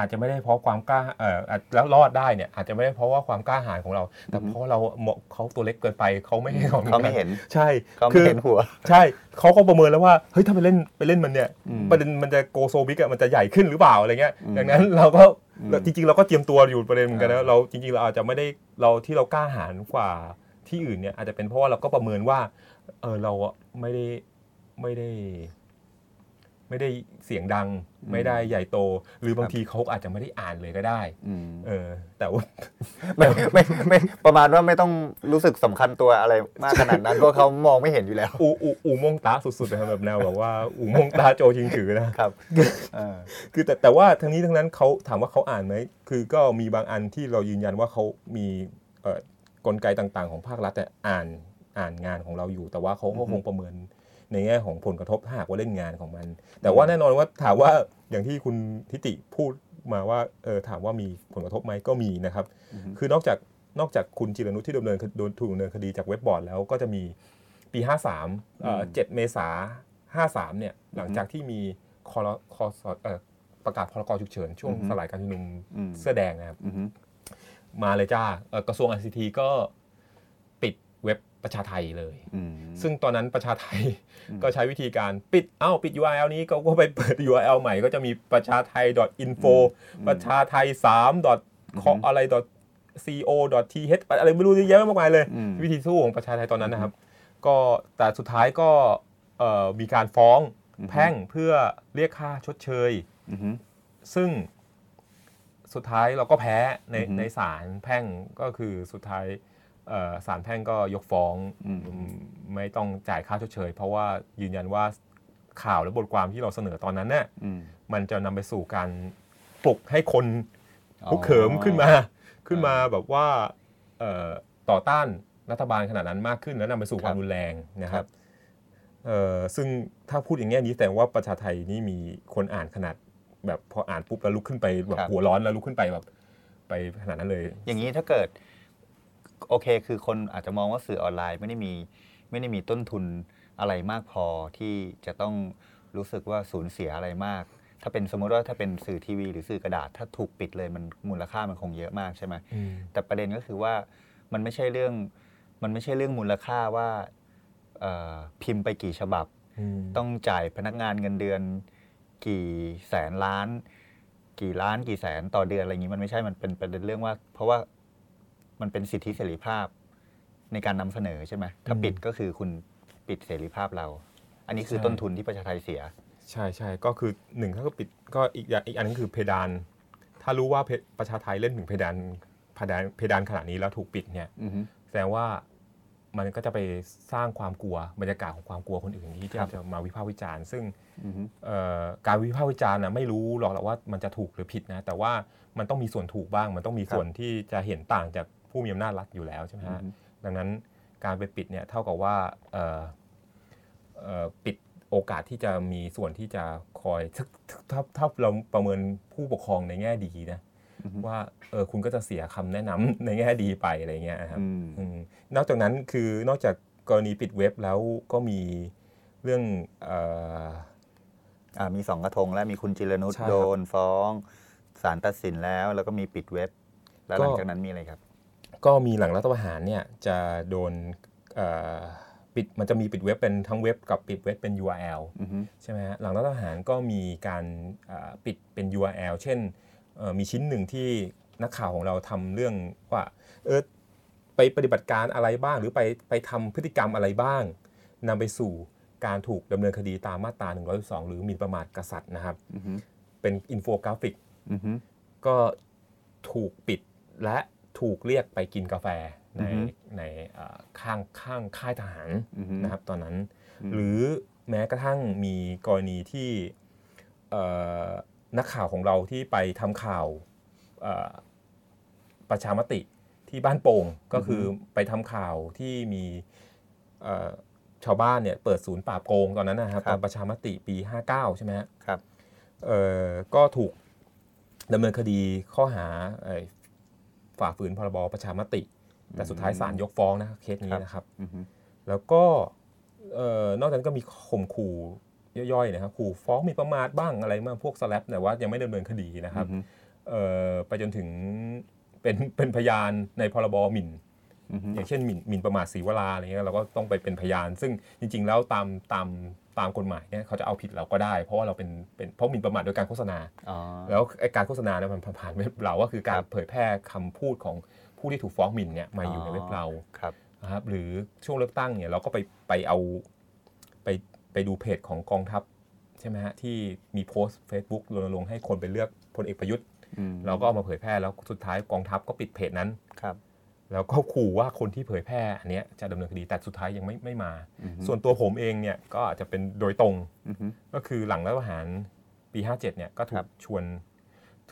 อือฮึอาจจะไม่ได้เพราะความกล้าเอ่ออาจแล้วรอดได้เนี่ยอาจจะไม่ได้เพราะว่าความกล้าหาญของเรา แต่เพราะเราเหมาะเขาตัวเล็กเกินไปเขาไม่ให้ความเขาไม่เห็นใช่เขาคืไม่อเห็นหัว ใช่เขาก็ประเมินแล้วว่าเฮ้ยถ้าไปเล่นไปเล่นมันเนี่ยอืมประเด็นมันจะโกโซบิกอะมันจะใหญ่ขึ้นหรือเปล่าอะไรเงี้ยอืมดังนั้นเราก็อืมจริงๆเราก็เตรียมตัวอยู่ประเด็นเหมือนกันอ่านะเราจริงๆเราอาจจะไม่ได้เราที่เรากล้าหาญกว่าที่อื่นเนี่ยอาจจะเป็นเพราะว่าเราก็ประเมินว่าเออเราอะไม่ได้ไม่ได้ ไม่ได้เสียงดัง ไม่ได้ใหญ่โต หรือบางทีเขาอาจจะไม่ได้อ่านเลยก็ได้อืมเออ แต่ว่าไม่ไม่ไม่ประมาณว่าไม่ต้องรู้สึกสำคัญตัวอะไรมากขนาดนั้นเพราะเขามองไม่เห็นอยู่แล้ว อูอูอูมงตาสุดๆนะครับแบบแนวแบบว่าอูมงตาโจชิงถือนะครับเออคือแต่แต่ว่าทั้งนี้ทั้งนั้นเขาถามว่าเขาอ่านไหมคือก็มีบางอันที่เรายืนยันว่าเขามีเอ่อกลไกต่างๆ ของภาครัฐเนี่ยอ่านอ่านงานของเราอยู่ แต่ว่าเขาก็คงประเมิน ในแง่ของผลกระทบถ้าหากว่าเล่นงานของมัน แต่ว่าแน่นอนว่าถามว่าอย่างที่คุณทิติพูดมาว่าเออถามว่ามีผลกระทบไหมก็มีนะครับ คือนอกจากนอกจากคุณจิรนุชที่ดำเนินคดีโดนถูกดำเนินคดีจากเว็บบอร์ดแล้วก็จะมีปี 53เอ่อ7เมษา53เนี่ยหลังจากที่มีคอรคอสเอ่อประกาศพรกฉุกเฉินช่วงอือฮึสลายการชุมนุมอืมเสื้อแดงนะครับอือฮึมาเลยจ้าเอ่อกระทรวง ICT ก็ปิดเว็บ ประชาไทยเลยอืมซึ่งตอนนั้นประชาไทยอืมก็ใช้วิธีการปิด เอ้า ปิด URL นี้ก็ก็ไปเปิด URL ใหม่ก็จะมีประชาไทย .info ประชาไทย3 .co อะไร co.th อะไรไม่รู้เยอะแยะมากมายเลยอืมวิธีสู้ของประชาไทยตอนนั้นนะครับ ก็แต่สุดท้ายก็เอ่อมีการฟ้องแพ่งเพื่อเรียกค่าชดเชยอือฮึซึ่งสุดท้ายเราก็แพ้ในอือฮึในศาลแพ่งก็คือสุดท้ายเอ่อ ศาลแพ่งก็ยกฟ้องอืมอืมไม่ต้องจ่ายค่าชดเชย เพราะว่ายืนยันว่าข่าวและบทความที่เราเสนอตอนนั้นเนี่ยอืมมันจะนำไปสู่การปลุกให้คนอ๋อลุกเขิมขึ้นมาขึ้นมาแบบว่าเอ่อต่อต้านรัฐบาลขนาดนั้นมากขึ้นแล้วนำไปสู่ความรุนแรงนะคครัรับบเอ่อซึ่งถ้าพูดอย่างแง่นี้แสดงว่าประชาไทยนี่มีคนอ่านขนาดแบบพออ่านปุ๊บแล้วลุกขึ้นไปแบบหัวร้อนแล้วลุกขึ้นไปแบบไปขนาดนั้นเลย อย่างนี้ถ้าเกิด โอเค คือคนอาจจะมองว่าสื่อออนไลน์ไม่ได้มีไม่ได้มีต้นทุนอะไรมากพอที่จะต้องรู้สึกว่าสูญเสียอะไรมาก ถ้าเป็นสมมติว่าถ้าเป็นสื่อทีวี หรือสื่อกระดาษถ้าถูกปิดเลยมันมูลค่ามันคงเยอะมากใช่ไหมแต่ประเด็นก็คือว่ามันไม่ใช่เรื่องมันไม่ใช่เรื่องมูลค่าว่าเอ่อพิมพ์ไปกี่ฉบับ ต้องจ่ายพนักงานเงินเดือน กี่แสนล้าน กี่ล้านกี่แสนต่อเดือนอะไรอย่างนี้มันไม่ใช่มันเป็นประเด็นเรื่องว่า เพราะว่า มันเป็นสิทธิเสรีภาพในการนำเสนอใช่ไหมถ้าอืมปิดก็คือคุณปิดเสรีภาพเรา อันนี้คือใช่ต้นทุนที่ประชาไทยเสีย ใช่ใช่ก็คือหนึ่งถ้าก็ปิดก็อีกอย่างอีกอันนึงคือเพดาน ถ้ารู้ว่าเพประชาไทยเล่นถึงเพดานเพดานเพดานขนาดนี้แล้วถูกปิดเนี่ยอือฮึแสดงว่ามันก็จะไปสร้างความกลัวบรรยากาศของความกลัวคนอื่นที่ครัจะบจะมาวิพากษ์วิจารณ์ ซึ่งอือฮึเอ่อการวิพากษ์วิจารณ์นะไม่รู้หรอกหรอกว่ามันจะถูกหรือผิดนะ แต่ว่ามันต้องมีส่วนถูกบ้าง มันต้องมีส่วนที่จะเห็นต่างจาก ผู้มีอำนาจรัฐอยู่แล้วใช่ไหมอือฮะฮึดังนั้นการไปปิดเนี่ยเท่ากับว่าเอ่อเอ่อปิดโอกาสที่จะมีส่วนที่จะคอยถ้าถ้าถ้าเราประเมินผู้ปกครองในแง่ดีนะอือฮึว่าเออคุณก็จะเสียคำแนะนำในแง่ดีไปอะไรเงี้ยนะครับอืมอืมนอกจากนั้นคือนอกจากกรณีปิดเว็บแล้วก็มีเรื่องเอออ่ามีสองกระทงแล้วมีคุณจิรนุชใช่ครับโดนฟ้องศาลตัดสินแล้ว แล้วก็มีปิดเว็บ แล้วหลังก็จากนั้นมีอะไรครับ ก็มีหลังรัฐประหารเนี่ยจะโดนเอ่อปิดมันจะมีปิดเว็บเป็นทั้งเว็บกับปิดเว็บเป็น URL อือฮึใช่ไหมฮะหลังรัฐประหารก็มีการเอ่อปิดเป็น URL เช่นเอ่อมีชิ้นหนึ่งที่นักข่าวของเราทำเรื่องว่าเออไปปฏิบัติการอะไรบ้าง หรือไปไปทำพฤติกรรมอะไรบ้างนำไปสู่การถูกดำเนินคดีตามมาตรา112 หรือหมิ่นประมาทกษัตริย์นะครับอือฮึเป็นอินโฟกราฟิกอือฮึก็ถูกปิดและ ถูกเรียกไปกินกาแฟในอือฮึในเอ่อข้างข้างค่ายทหารอือฮึนะครับตอนนั้นอืมหรือแม้กระทั่งมีกรณีที่เอ่อนักข่าวของเราที่ไปทำข่าวเอ่อประชามติที่บ้านโป่งก็คือไปทำข่าวที่มีเอ่อชาวบ้านเนี่ยเปิดศูนย์ปราบโกงตอนนั้นนะครับครัตบอนประชามติปี 59 ใช่ไหมฮะครับเอ่อก็ถูกดำเนินคดีข้อหาเอ่อ ฝ่าฝืนพรบประชามติ แต่สุดท้ายศาลยกฟ้องนะเคสนี้นะครับอือฮึแล้วก็เอ่อนอกจากนั้นก็มีข่มขู่ย่อยๆนะครับขู่ฟ้องหมีประมาทบ้างอะไรบ้างพวกสแลปแต่ว่ายังไม่ดำเนินคดีนะครับอือฮึเอ่อไปจนถึงเป็นเป็นพยานในพรบหมิ่นอือฮึอย่างเช่นหมิ่นหมิ่นประมาทศรีวราอะไรเงี้ยเราก็ต้องไปเป็นพยาน ซึ่งจริง ๆ แล้วตามตาม ตามกฎหมายเนี่ยเขาจะเอาผิดเราก็ได้ เพราะว่าเราเป็นเป็นเพราะหมิ่นประมาทโดยการโฆษณาอ๋อแล้วไอ้การโฆษณาเนี่ยมันผ่านเว็บเราก็คือการครับเผยแพร่คำพูดของผู้ที่ถูกฟ้องหมิ่นเนี่ยมาอยู่ในเว็บเราครับนะครับหรือช่วงเลือกตั้งเนี่ยเราก็ไปไปเอาไปไปดูเพจของกองทัพใช่ไหมฮะที่มีโพสต์ Facebook รณรงค์ให้คนไปเลือกพลเอกประยุทธ์อืมเราก็เอามาเผยแพร่แล้วสุดท้ายกองทัพก็ปิดเพจนั้นครับ แล้วก็ขู่ว่าคนที่เผยแพร่อันเนี้ยจะดำเนินคดีแต่สุดท้ายยังไม่ไม่มาอือฮึส่วนตัวผมเองเนี่ยก็อาจจะเป็นโดยตรงอือฮึก็คือหลังรัฐประหารปี 57เนี่ยก็ถูครักบชวน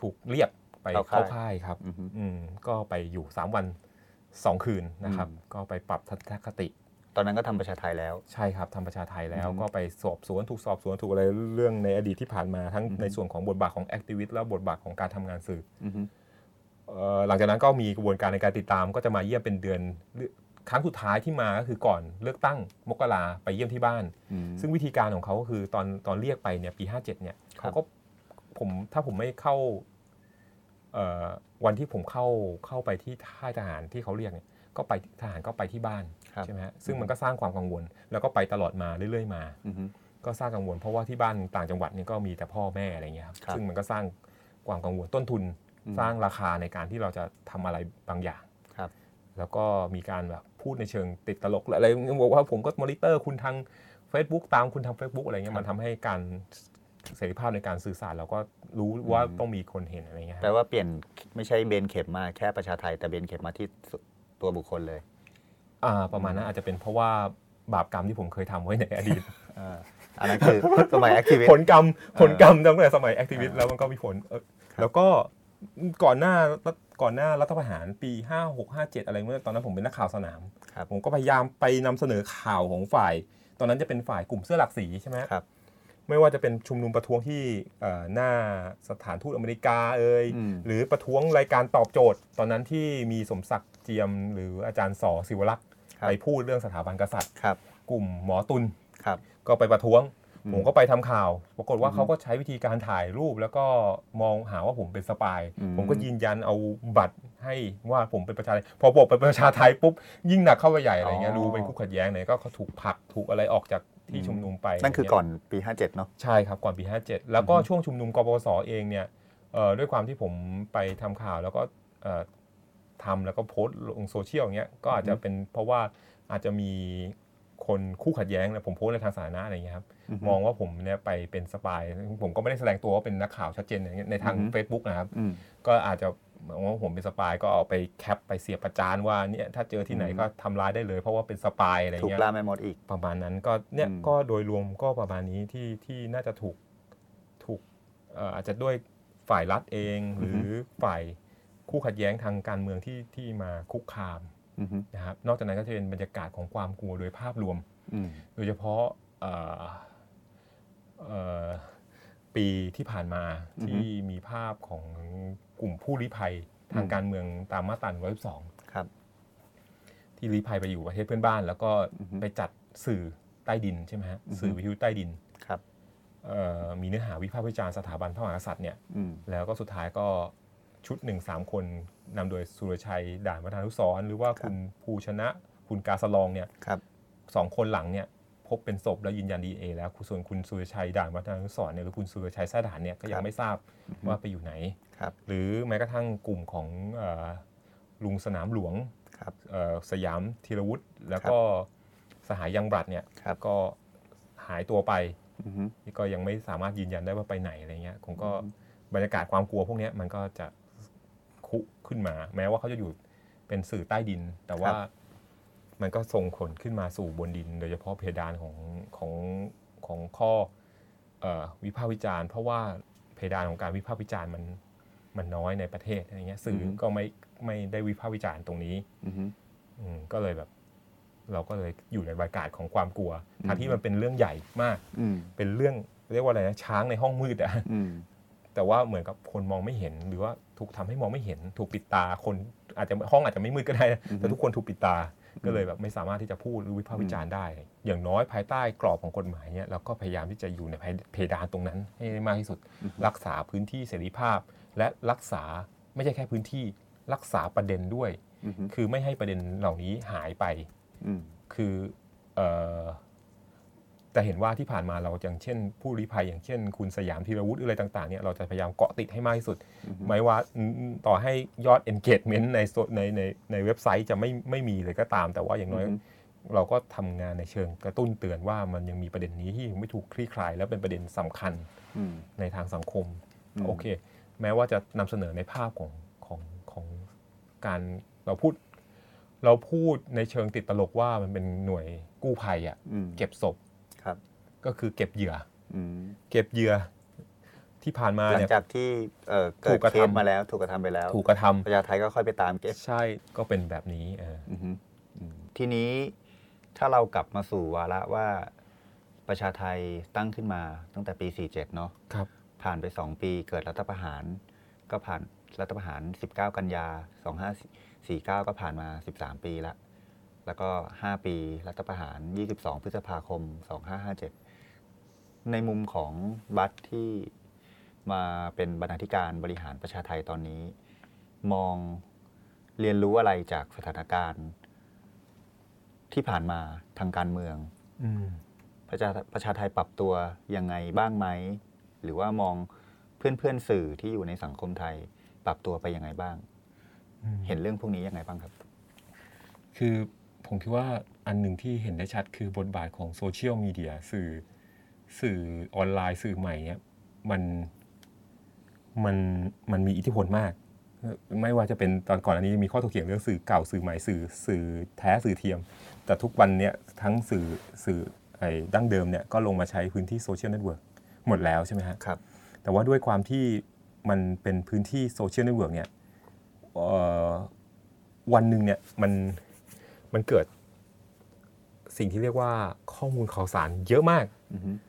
ถูกเรียกไปเข้าเข้าค่ายค่ายครับอือฮึอืมก็ไปอยู่ 3 วัน 2 คืนนะครับ อืม ก็ไปปรับทัศนคติ ตอนนั้นก็ทำประชาไทยแล้ว ใช่ครับทำประชาไทยแล้วอืมก็ไปสอบสวนถูกสอบสวนถูกอะไรเรื่องในอดีตที่ผ่านมาทั้งอืมในส่วนของบทบาทของแอคทิวิตและบทบาทของการทำงานสื่อ อือฮึเอ่อ หลังจากนั้นก็มีกระบวนการในการติดตาม ก็จะมาเยี่ยมเป็นเดือนครั้งสุดท้ายที่มาก็คือก่อนเลือกตั้งมกราไปเยี่ยมที่บ้านอืมซึ่งวิธีการของเขาก็คือตอนตอนเรียกไปเนี่ยปี 57เนี่ยครัเขาบก็ผมถ้าผมไม่เข้าเอ่อวันที่ผมเข้าเข้าไปที่ค่ายทหารที่เขาเรียกเนี่ยก็ไปทหารก็ไปที่บ้านครับใช่ไหมฮะซึ่งมันก็สร้างความกังวล แล้วก็ไปตลอดมาเรื่อย ๆ มาอือฮึก็สร้างกังวลเพราะว่าที่บ้านต่างจังหวัดเนี่ยก็มีแต่พ่อแม่อะไรเงี้ยครับครับซึ่งมันก็สร้างความกังวลต้นทุนอืม สร้างราคาในการที่เราจะทำอะไรบางอย่างครับแล้วก็มีการแบบพูดในเชิงติดตลกอะไรบอกว่าผมก็มอนิเตอร์คุณทาง Facebook ตามคุณทาง Facebook อะไรเงี้ยมันทำให้การเสรีภาพในการสื่อสารเราก็รู้ว่าต้องมีคนเห็นอะไรเงี้ยแปลว่าเปลี่ยนไม่ใช่เบนเข็มมาแค่ประชาไทยแต่เบนเข็มมาที่ตัวบุคคลเลย อ่าประมาณนั้นอาจจะเป็นเพราะว่าบาปกรรมที่ผมเคยทำไว้ในอดีตอ่าอันนั้นคือสมัยแอคทีวิสผลกรรมผลกรรมตั้งแต่สมัยแอคทิวิสต์แล้วมันก็มีผลเออแล้วก็ ก่อนหน้าก่อนหน้ารัฐประหารปี5 6 5 7 อะไรเมื่อตอนนั้นผมเป็นนักข่าวสนามครับผมก็พยายามไปนำเสนอข่าวของฝ่าย ตอนนั้นจะเป็นฝ่ายกลุ่มเสื้อหลักสีใช่ไหมครับไม่ว่าจะเป็นชุมนุมประท้วงที่เอ่อหน้าสถานทูตอเมริกาเอ่ยอืมหรือประท้วงรายการตอบโจทย์ ตอนนั้นที่มีสมศักดิ์เจียม หรืออาจารย์สอศิวรักษ์ครับไปพูดเรื่องสถาบันกษัตริย์ครับกลุ่มหมอตุลครับก็ไปประท้วงอืม ผมก็ไปทำข่าว ปรากฏว่าอืมเขาก็ใช้วิธีการถ่ายรูป แล้วก็มองหาว่าผมเป็นสปายอืมผมก็ยืนยันเอาบัตรให้ว่าผมเป็นประชาไทพอบอกเป็นประชาไทปุ๊บยิ่งหนักเข้าไปใหญ่อะไรเงี้ยอ๋อดูเป็นคู่ขัดแย้งเลยก็เขาถูกผลักถูกอะไรออกจากที่ชุมนุมไป นั่นคือก่อนปี 57 เนาะใช่ครับก่อนปี 57 แล้วก็ช่วงชุมนุมกปปสเองเนี่ยเอ่อด้วยความที่ผมไปทำข่าวแล้วก็เอ่อทำแล้วก็โพสต์ลงโซเชียลอย่างเงี้ยก็อาจจะเป็นเพราะว่าอาจจะมี คนคู่ขัดแย้งนะผมโพสต์ในทางสาธารณะอะไรเงี้ยครับอือฮึมองว่าผมเนี่ยไปเป็น spy ผมก็ไม่ได้แสดงตัวว่าเป็นนักข่าวชัดเจนอย่างเงี้ยในทางอือฮึ Facebook นะครับอืมก็อาจจะมองว่าผมเป็นสปายก็เอาไปแคปไปเสียบประจานว่าเนี่ยถ้าเจอที่ไหนอืมก็ทำร้ายได้เลย เพราะว่าเป็นสปายอะไรถูกเงี้ยล่าแม่มดอีกประมาณนั้นก็เนี่ยอืมก็โดยรวมก็ประมาณนี้ที่ที่น่าจะถูกถูกเอ่ออาจจะด้วยฝ่ายรัฐเองหรือฝ่ายคู่ขัดแย้งทางการเมืองที่ที่มาคุกคามอือฮึ นะครับนอกจากนั้นก็จะเป็นบรรยากาศของความกลัวโดยภาพรวมอืมโดยเฉพาะเอ่อเอ่อปีที่ผ่านมาที่มีภาพของกลุ่มผู้ลี้ภัยทางการเมืองตามมาตรา112ครับ ที่ลี้ภัยไปอยู่ประเทศเพื่อนบ้าน แล้วก็อือฮึไปจัดสื่อใต้ดินใช่ไหมฮะอือฮึสื่อวิทยุใต้ดินครับเอ่อมีเนื้อหาวิพากษ์วิจารณ์สถาบันพระมหากษัตริย์เนี่ยอืมแล้วก็สุดท้ายก็ ชุดหนึ่งสามคนนำโดยสุรชัยด่านวัฒนานุสรณ์หรือว่าคุณภูชนะ คุณกาสลองเนี่ยครับสองคนหลังเนี่ยพบเป็นศพแล้วยืนยันดีเอแล้วส่วนคุณสุรชัยด่านวัฒนานุสรณ์เนี่ยหรือคุณสุรชัยแท้ด่านเนี่ยก็ยัครังบไม่ทราบว่าไปอยู่ไหนครับหรือแม้กระทั่งกลุ่มของเอ่อลุงสนามหลวงครับเอ่อสยามธีรวุฒิแล้วก็สหายยังบรัดเนี่ยครับก็หายตัวไปอือฮึก็ยังไม่สามารถยืนยันได้ว่าไปไหนอะไรเงี้ยผมก็บรรยากาศความกลัวพวกเนี้ยมันก็จะ คุขึ้นมา แม้ว่าเขาจะอยู่เป็นสื่อใต้ดิน แต่ว่ามันก็ส่งผลขึ้นมาสู่บนดิน โดยเฉพาะเพดานของของของข้อเอ่อวิพากษ์วิจารณ์ เพราะว่าเพดานของการวิพากษ์วิจารณ์มันมันน้อยในประเทศอะไรเงี้ยสื่อก็ไม่ไม่ได้วิพากษ์วิจารณ์ตรงนี้อือฮึอืมก็เลยแบบ เราก็เลยอยู่ในบรรยากาศของความกลัวอืมทั้งที่มันเป็นเรื่องใหญ่มากอืมเป็นเรื่องเรียกว่าอะไรนะช้างในห้องมืดอะอืม แต่ว่าเหมือนกับคนมองไม่เห็น หรือว่าถูกทำให้มองไม่เห็น ถูกปิดตาคนอาจจะห้องอาจจะไม่มืดก็ได้นะอือฮึแต่ทุกคนถูกปิดตาก็เลยแบบไม่สามารถที่จะพูดหรือวิพากษ์วิจารณ์ได้ อย่างน้อยภายใต้กรอบของกฎหมายเนี่ยเราก็พยายามที่จะอยู่ในเพดานตรงนั้นให้ได้มากที่สุด รักษาพื้นที่เสรีภาพ และรักษาไม่ใช่แค่พื้นที่ รักษาประเด็นด้วยอือฮึคือไม่ให้ประเด็นเหล่านี้หายไปอืมคือเอ่อ แต่เห็นว่าที่ผ่านมาเราอย่างเช่น ผู้ลี้ภัยอย่างเช่น คุณสยามธีรวุฒิอะไรต่างๆเนี่ยเราจะพยายามเกาะติดให้มากที่สุดไม่ว่าอืมต่อให้ยอด engagement ในโซในในในเว็บไซต์จะไม่ไม่มีเลยก็ตาม แต่ว่าอย่างน้อยอือฮึเราก็ทำงานในเชิงกระตุ้นเตือนว่ามันยังมีประเด็นนี้ที่ยังไม่ถูกคลี่คลาย และเป็นประเด็นสำคัญอืมในทางสังคมอืมโอเค แม้ว่าจะนำเสนอในภาพของของของการเราพูด เราพูดในเชิงติดตลกว่ามันเป็นหน่วยกู้ภัยอะ่ะอืมเก็บศพครับ ก็คือเก็บเหยื่ออืมเก็บเหยื่อที่ผ่านมาหลังเนี่ยจากที่เอ่อถูเกิดกกระเคทำ สมาแล้วถูกกระทำไปแล้วถูกกระทำประชาไทยก็ค่อยไปตามเก็บ ใช่ก็เป็นแบบนี้เออ อือฮึอืมทีนี้ถ้าเรากลับมาสู่วาระว่าประชาไทยตั้งขึ้นมาตั้งแต่ปี 47 เนาะครับ ผ่านไป 2 ปีเกิดรัฐประหาร ก็ผ่านรัฐประหาร 19 กันยา 2549 ก็ผ่านมา 13 ปีละ แล้วก็ 5 ปีรัฐประหาร 22 พฤษภาคม 2557 ในมุมของบัตที่มาเป็นบรรณาธิการบริหารประชาไทยตอนนี้ มองเรียนรู้อะไรจากสถานการณ์ ที่ผ่านมาทางการเมืองอืมประชาประชาไทยปรับตัวยังไงบ้างไหม หรือว่ามองเพื่อนเพื่อนๆสื่อที่อยู่ในสังคมไทย ปรับตัวไปยังไงบ้าง เห็นเรื่องพวกนี้ยังไงบ้างครับ คือผมคิดว่าอันหนึ่งที่เห็นได้ชัดคือบทบาทของโซเชียลมีเดียสื่อ สื่อออนไลน์สื่อใหม่เนี่ยมันมันมันมีอิทธิพลมาก ไม่ว่าจะเป็นตอนก่อนอันนี้มีข้อถกเถียงเรื่องสื่อเก่าสื่อใหม่สื่อสื่อแท้สื่อเทียม แต่ทุกวันเนี่ยทั้งสื่อสื่อไอ้ดั้งเดิมเนี่ยก็ลงมาใช้พื้นที่โซเชียลเน็ตเวิร์กหมดแล้วใช่ไหมฮะครับ แต่ว่าด้วยความที่มันเป็นพื้นที่โซเชียลเน็ตเวิร์กเนี่ยเอ่อวันหนึ่งเนี่ยมันมันเกิดสิ่งที่เรียกว่าข้อมูลข่าวสารเยอะมากอือฮึเออ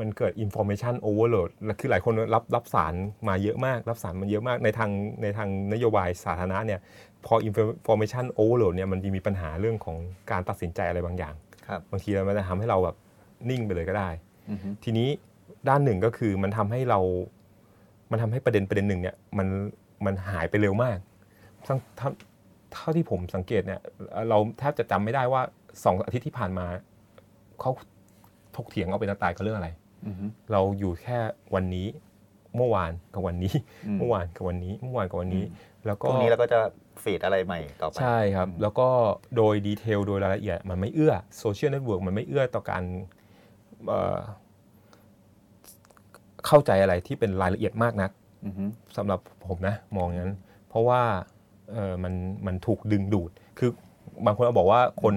มันเกิด information overload และคือหลายคนรับรับสารมาเยอะมาก รับสารมันเยอะมากในทางในทางนโยบายสาธารณะเนี่ยพอ information overload เนี่ยมันจะมีปัญหาเรื่องของการตัดสินใจอะไรบางอย่างครับบางทีมันจะทำให้เราแบบนิ่งไปเลยก็ได้อือฮึทีนี้ด้านหนึ่งก็คือมันทำให้เรา มันทำให้ประเด็นประเด็นหนึ่งเนี่ยมันมันหายไปเร็วมากทั้งเท่าเท่าที่ผมสังเกตเนี่ยเราแทบจะจำไม่ได้ว่าสองอาทิตย์ที่ผ่านมาเขา ถกเถียงเอาเป็นตายกับเรื่องอะไรอือฮึเราอยู่แค่วันนี้ เมื่อวานกับวันนี้อืมเมื่อวานกับวันนี้ เมื่อวานกับวันนี้ แล้วก็พรุ่งนี้เราก็จะ feed อะไรใหม่ต่อไปใช่ครับ แล้วก็โดย detail โดยรายละเอียดมันไม่เอื้อโซเชียลเน็ตเวิร์กมันไม่เอื้อต่อการเอ่อเข้าใจอะไรที่เป็นรายละเอียดมากนักอือฮึสำหรับผมนะมองอย่างนั้น เพราะว่าเออมันมันถูกดึงดูด คือบางคนเอาบอกว่าคน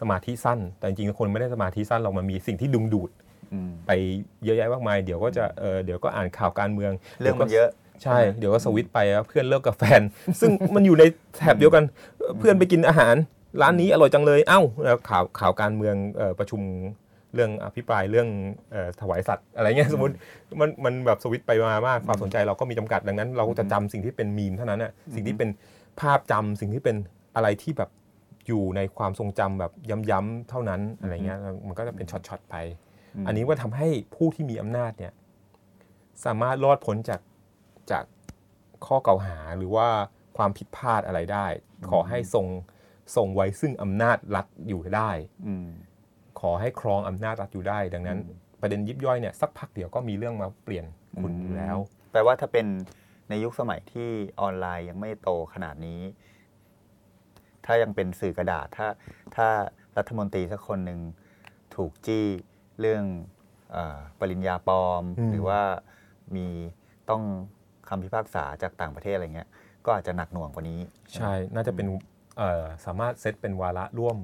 สมาธิสั้น แต่จริงๆคนไม่ได้สมาธิสั้นหรอกมันมีสิ่งที่ดึงดูดอืมไปเยอะแยะมากมาย เดี๋ยวก็จะเออเดี๋ยวก็อ่านข่าวการเมือง เรื่องมันดี๋ยวก็เยอะใช่ เดี๋ยวก็สวิตช์ไปแล้วเพื่อนเลิกกับแฟน ซึ่งมันอยู่ในแถบเดียวกันเพื่อนไปกินอาหาร ร้านนี้อร่อยจังเลย เอ้าแล้วข่าวข่าวการเมืองเอ่อประชุมเรื่องอภิปรายเรื่องเอ่อถวายสัตว์อะไรเงี้ยสมมติมันมันแบบสวิตช์ไปมามากความสนใจเราก็มีจำกัดดังนั้น เราก็จะจำสิ่งที่เป็นมีมเท่านั้นน่ะสิ่งที่เป็นภาพจำสิ่งที่เป็นอะไรที่แบบ อยู่ในความทรงจำแบบย้ำๆเท่านั้นอะไรเงี้ยมันก็จะเป็นช็อตๆไป อันนี้ว่าทำให้ผู้ที่มีอำนาจเนี่ยสามารถรอดพ้นจากจากข้อกล่าวหาหรือว่าความผิดพลาดอะไรได้ ขอให้ทรงทรงไว้ซึ่งอำนาจรัฐอยู่ได้อืมขอให้ครองอำนาจรัฐอยู่ได้ ดังนั้น ประเด็นยิบย่อยเนี่ยสักพักเดียวก็มีเรื่องมาเปลี่ยนคุณอืมอยู่แล้ว แปลว่าถ้าเป็นในยุคสมัยที่ออนไลน์ยังไม่โตขนาดนี้ ถ้ายังเป็นสื่อกระดาษ ถ้าถ้ารัฐมนตรีสักคนหนึ่งถูกจี้เรื่องเออปริญญาปลอมอืมหรือว่ามีต้องคำพิพากษาจากต่างประเทศอะไรเงี้ย ก็อาจจะหนักหน่วงกว่านี้ ใช่ น่าจะเป็นเอ่อสามารถเซตเป็นวาระร่วม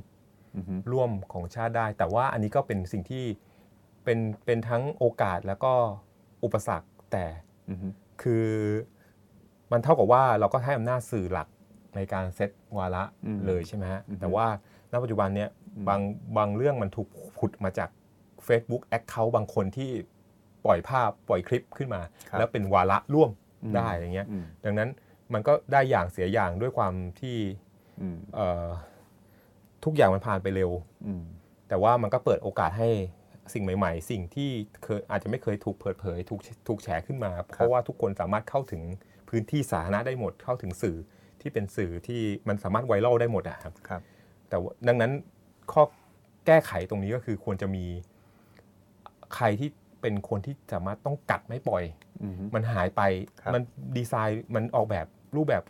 อือฮึร่วมของชาติได้ แต่ว่าอันนี้ก็เป็นสิ่งที่เป็นเป็นทั้งโอกาสแล้วก็อุปสรรคแต่อือฮึคือมันเท่ากับว่าเราก็ให้อำนาจสื่อหลัก ในการเซตวาระอืมเลยใช่ไหมฮะอือฮึแต่ว่าณปัจจุบันเนี้ยอืมบางบางเรื่องมันถูกขุดมาจาก Facebook Account บางคนที่ปล่อยภาพปล่อยคลิปขึ้นมาครับแล้วเป็นวาระร่วมอืมได้อย่างเงี้ยอืมดังนั้นมันก็ได้อย่างเสียอย่างด้วยความที่อืมเอ่อทุกอย่างมันผ่านไปเร็วอืมแต่ว่ามันก็เปิดโอกาสให้สิ่งใหม่ๆ สิ่งที่เคยอาจจะไม่เคยถูกเปิดเผย ถูกถูกแฉขึ้นมา เพราะว่าทุกคนสามารถเข้าถึงพื้นที่สาธารณะได้หมดเข้าถึงสื่อ ที่เป็นสื่อที่มันสามารถไวรัลได้หมดอะครับครับ แต่ว่าดังนั้นข้อแก้ไขตรงนี้ก็คือควรจะมีใครที่เป็นคนที่สามารถต้องกัดไม่ปล่อยอือฮึมันหายไปครับมันดีไซน์มันออกแบบรูปแบบ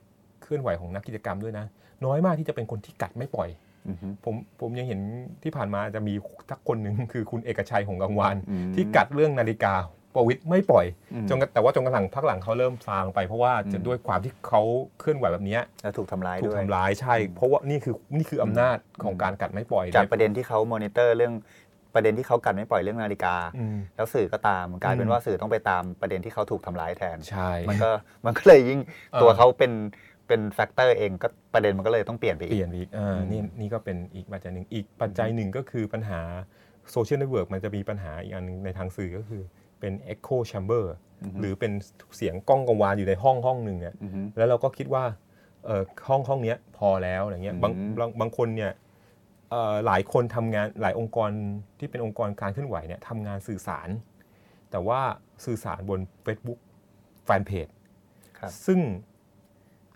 เคลื่อนไหวของนักกิจกรรมด้วยนะ น้อยมากที่จะเป็นคนที่กัดไม่ปล่อยอือฮึผมผมยังเห็นที่ผ่านมาจะมีทักคนหนึ่งคือคุณเอกชัยของกังวานอืมที่กัดเรื่องนาฬิกา ประวิตรไม่ปล่อยอืมจนกระแต่ว่าจนกระทั่งพักหลังเขาเริ่มซาลงไปเพราะว่าจะอืมด้วยความที่เขาเคลื่อนไหวแบบเนี้ยแล้วถูกทำร้ายถูกด้วยทำร้ายใช่ เพราะว่านี่คือนี่คืออำนาจของการกัดไม่ปล่อยจากประเด็นที่เขามอนิเตอร์เรื่องประเด็นที่เขากันไม่ปล่อยเรื่องนาฬิกาอืมแล้วสื่อก็ตามกลายเป็อืนมว่าสื่อต้องไปตามประเด็นที่เขาถูกทำร้ายแทนใช่มันก็มันก็เลยยิ่งเออตัวเขาเป็นเป็น factor เองก็ประเด็นมันก็เลยต้องเปลี่ยนไปเปอีลี่กยนไปอีกอ่าอืมนี่นี่ก็เป็นอีกปัจจัยหนึ่งอีกปัจจัยหนึ่งก็คือปัญหาโซเชียลเน็ตเวิร์กมันจะมีปัญหาอีกอันหนึ่งในทางสื่อก็คือ เป็น Echo Chamber หรือเป็นเสียงก้องกังวานอยู่ในห้องห้องหนึ่งเนี่ยอือฮึแล้วเราก็คิดว่าเอ่อห้องห้องเนี้ยพอแล้วอะไรเงี้ยบางอืมบางบางคนเนี่ยเอ่อหลายคนทำงานหลายองค์กรที่เป็นองค์กรการเคลื่อนไหวเนี่ยทำงานสื่อสาร แต่ว่าสื่อสารบน Facebook แฟนเพจครับซึ่ง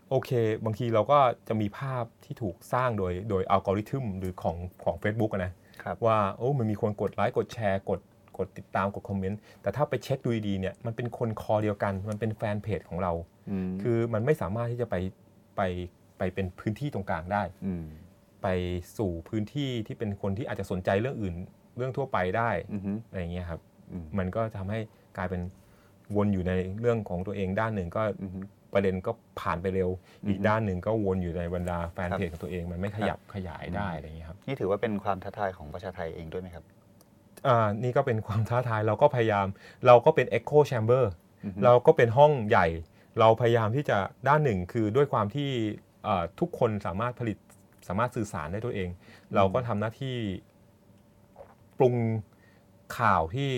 โอเค บางทีเราก็จะมีภาพที่ถูกสร้างโดยโดยอัลกอริทึมหรือของของ Facebook อะนะครับว่าโอ้มันมีคนกดไลค์กดแชร์กด กดติดตามกดคอมเมนต์แต่ถ้าไปเช็คดูดีๆเนี่ยมันเป็นคนคอเดียวกัน มันเป็นแฟนเพจของเราอืมคือมันไม่สามารถที่จะไปไปไปเป็นพื้นที่ตรงกลางได้อืมไปสู่พื้นที่ที่เป็นคนที่อาจจะสนใจเรื่องอื่น เรื่องทั่วไปได้อืมอะไรอย่างเงี้ยครับอืมมันก็ทำให้กลายเป็นวนอยู่ในเรื่องของตัวเองด้านหนึ่งก็อืมประเด็นก็ผ่านไปเร็วอืมอีกด้านหนึ่งก็วนอยู่ในบรรดาแฟนครับเพจของตัวเอง มันไม่ขยับขยายได้อะไรอย่างเงี้ยครับนี่ถือว่าเป็นความท้าทายของประชาไทยเองด้วยไหมครับ อ่านี่ก็เป็นความท้าทายเราก็พยายาม เราก็เป็น Echo Chamber อือฮึเราก็เป็นห้องใหญ่ เราพยายามที่จะด้านหนึ่งคือด้วยความที่เอ่อทุกคนสามารถผลิตสามารถสื่อสารได้ตัวเอง เราก็ทำหน้าที่ปรุงข่าวที่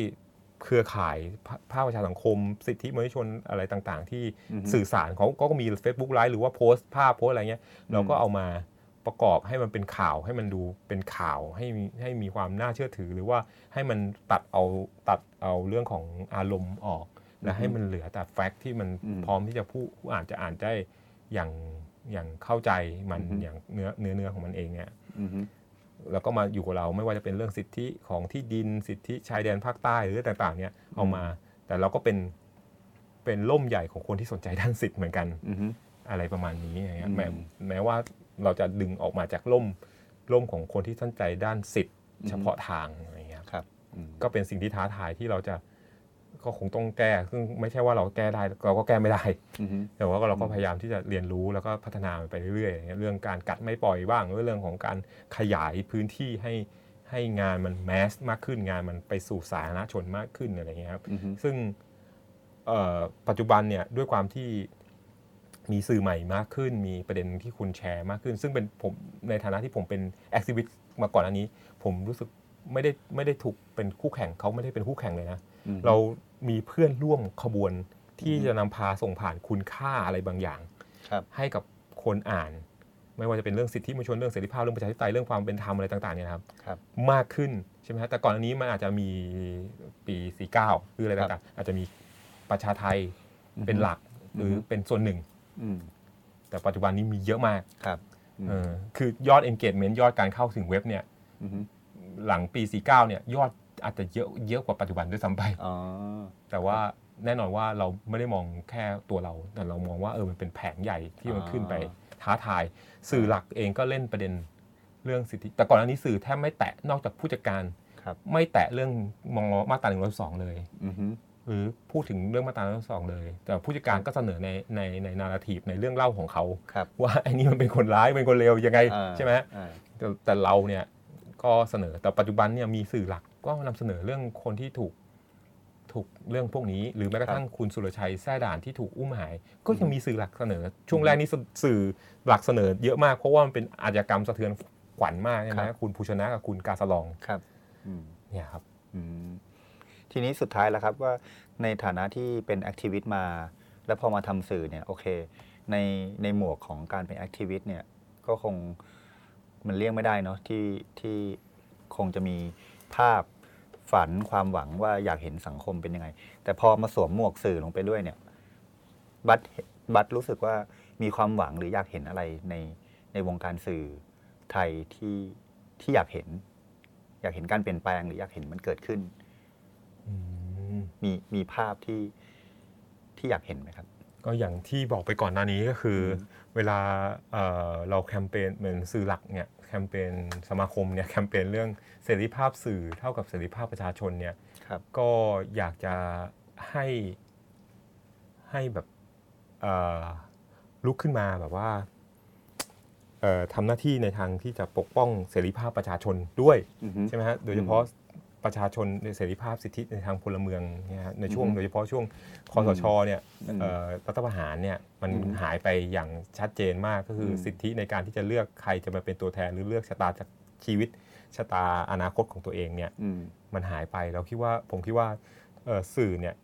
เครือข่ายภาภาคประชาสังคม สิทธิมนุษยชนอะไรต่างๆ ที่อือฮึสื่อสารเขาก็มี Facebook ไลฟ์หรือว่าโพสต์ภาพโพสต์อะไรเงี้ยเราก็เอามา ประกอบให้มันเป็นข่าวให้มันดูเป็นข่าวให้มีให้มีความน่าเชื่อถือ หรือว่าให้มันตัดเอาตัดเอาเรื่องของอารมณ์ออก และให้มันเหลือแต่แฟกต์ที่มันอืมพร้อมที่จะผู้ผู้อ่านจะอ่านได้อย่างอย่างเข้าใจมันอือฮึอย่างเนื้อเนื้อเนื้อของมันเองเนี่ยอืมแล้วก็มาอยู่กับเราไม่ว่าจะเป็นเรื่องสิทธิของที่ดินสิทธิชายแดนภาคใต้หรือต่างๆ เนี่ยเอามา แต่เราก็เป็นเป็นล่มใหญ่ของคนที่สนใจด้านสิทธิ์เหมือนกันอืมอะไรประมาณนี้อย่างเงี้ยอืมแม้แม้ว่า เราจะดึงออกมาจากล่มล่มของคนที่สนใจด้านสิทธิ์อืมเฉพาะทางอะไรเงี้ยครับครับอืมก็เป็นสิ่งที่ท้าทายที่เราจะก็คงต้องแก้ซึ่งไม่ใช่ว่าเราแก้ได้เราก็แก้ไม่ได้อืมแต่ว่าเราก็พยายามที่จะเรียนรู้แล้วก็พัฒนามันไปเรื่อยๆอย่างเงี้ยเรื่องการกัดไม่ปล่อยบ้างเรื่องของการขยายพื้นที่ให้ให้งานมันแมสมากขึ้นงานมันไปสู่สาธารณชนมากขึ้นอะไรเงี้ยครับอืมซึ่งเอ่อปัจจุบันเนี่ยด้วยความที่ มีสื่อใหม่มากขึ้น มีประเด็นที่คุณแชร์มากขึ้น ซึ่งเป็นผมในฐานะที่ผมเป็นแอคทิวิสต์มาก่อนอันนี้ ผมรู้สึกไม่ได้ไม่ได้ถูกเป็นคู่แข่งเขาไม่ได้เป็นคู่แข่งเลยนะอืมเรามีเพื่อนร่วมขบวนที่จะนำพาส่งผ่านคุณค่าอะไรบางอย่างครับให้กับคนอ่าน ไม่ว่าจะเป็นเรื่องสิทธิมนุษยชนเรื่องเสรีภาพเรื่องประชาธิปไตยเรื่องความเป็นธรรมอะไรต่างๆเนี่ยนะครับครับมากขึ้นใช่ไหมฮะแต่ก่อนอันนี้มันอาจจะมีปี 49หรืออะไรครับต่างๆอาจจะมีประชาไทยอือฮึเป็นหลักหรือออฮึเป็นส่วนหนึ่งอืม แต่ปัจจุบันนี้มีเยอะมากครับอืมเออคือยอด engagement ยอดการเข้าถึงเว็บเนี่ยอืมหลังปี 49 เนี่ยยอดอาจจะเยอะเยอะกว่าปัจจุบันด้วยซ้ำไปอ๋อแต่ว่าแน่นอนว่าเราไม่ได้มองแค่ตัวเรา แต่เรามองว่าเออมันเป็นแผงใหญ่ที่มันขึ้นไปท้าทาย สื่อหลักเองก็เล่นประเด็นเรื่องสิทธิ แต่ก่อนอันนี้สื่อแทบไม่แตะนอกจากผู้จัดการครับไม่แตะเรื่องมองมาตราหนึ่งร้อยสองเลยอืม หรือพูดถึงเรื่องมาตราหนึ่งร้อยสองเลย แต่ผู้จัดการก็เสนอในในในนาราทีฟในเรื่องเล่าของเขาครับว่าไอ้นี่มันเป็นคนร้ายเป็นคนเลวยังไงอ่าใช่ไหมอ่าแต่แต่เราเนี่ยก็เสนอแต่ปัจจุบันเนี่ยมีสื่อหลักก็นำเสนอเรื่องคนที่ถูกถูกเรื่องพวกนี้ หรือแม้กระทั่งคุณสุรชัยแท้ด่านที่ถูกอุ้มหาย ก็ยังมีสื่อหลักเสนอ ช่วงแรกนี่สื่อหลักเสนอเยอะมากเพราะว่ามันเป็นอาชญากรรมสะเทือนขวัญมากใช่ไหมครับคุณภูชนะกับคุณกาสลองครับอืมเนี่ยครับอืม ทีนี้สุดท้ายแล้วครับว่าในฐานะที่เป็นแอคทิวิตมา แล้วพอมาทำสื่อเนี่ยโอเค ในในหมวกของการเป็นแอคทิวิตเนี่ยก็คงมันเลี่ยงไม่ได้เนาะที่ที่คงจะมีภาพฝันความหวังว่าอยากเห็นสังคมเป็นยังไง แต่พอมาสวมหมวกสื่อลงไปด้วยเนี่ยบัตบัตรู้สึกว่ามีความหวังหรืออยากเห็นอะไรในในวงการสื่อไทยที่ที่อยากเห็น อยากเห็นการเปลี่ยนแปลงหรืออยากเห็นมันเกิดขึ้น มีมีภาพที่ที่อยากเห็นไหมครับ ก็อย่างที่บอกไปก่อนหน้านี้ก็คืออเวลาเอ่อเราแคมเปญเหมือนสื่อหลักเนี่ยแคมเปญสมาคมเนี่ยแคมเปญเรื่องเสรีภาพสื่อเท่ากับเสรีภาพประชาชนเนี่ยครับก็อยากจะให้ให้แบบเอ่อลุกขึ้นมาแบบว่าเอ่อทำหน้าที่ในทางที่จะปกป้องเสรีภาพประชาชนด้วยอือฮึใช่ไหมฮะโดยเฉพาะ ประชาชนในเสรีภาพสิทธิในทางพลเมืองเนี่ยฮะในช่วงอือฮึโดยเฉพาะช่วงคอสชเนี่ยอืมเอ่อรัฐประหารเนี่ยมันอืมหายไปอย่างชัดเจนมากก็คืออมสิทธิในการที่จะเลือกใครจะมาเป็นตัวแทนหรือเลือกชะตาจากชีวิตชะตาอนาคตของตัวเองเนี่ยอืมมันหายไปเราคิดว่าผมคิดว่าเอ่อสื่อเนี่ย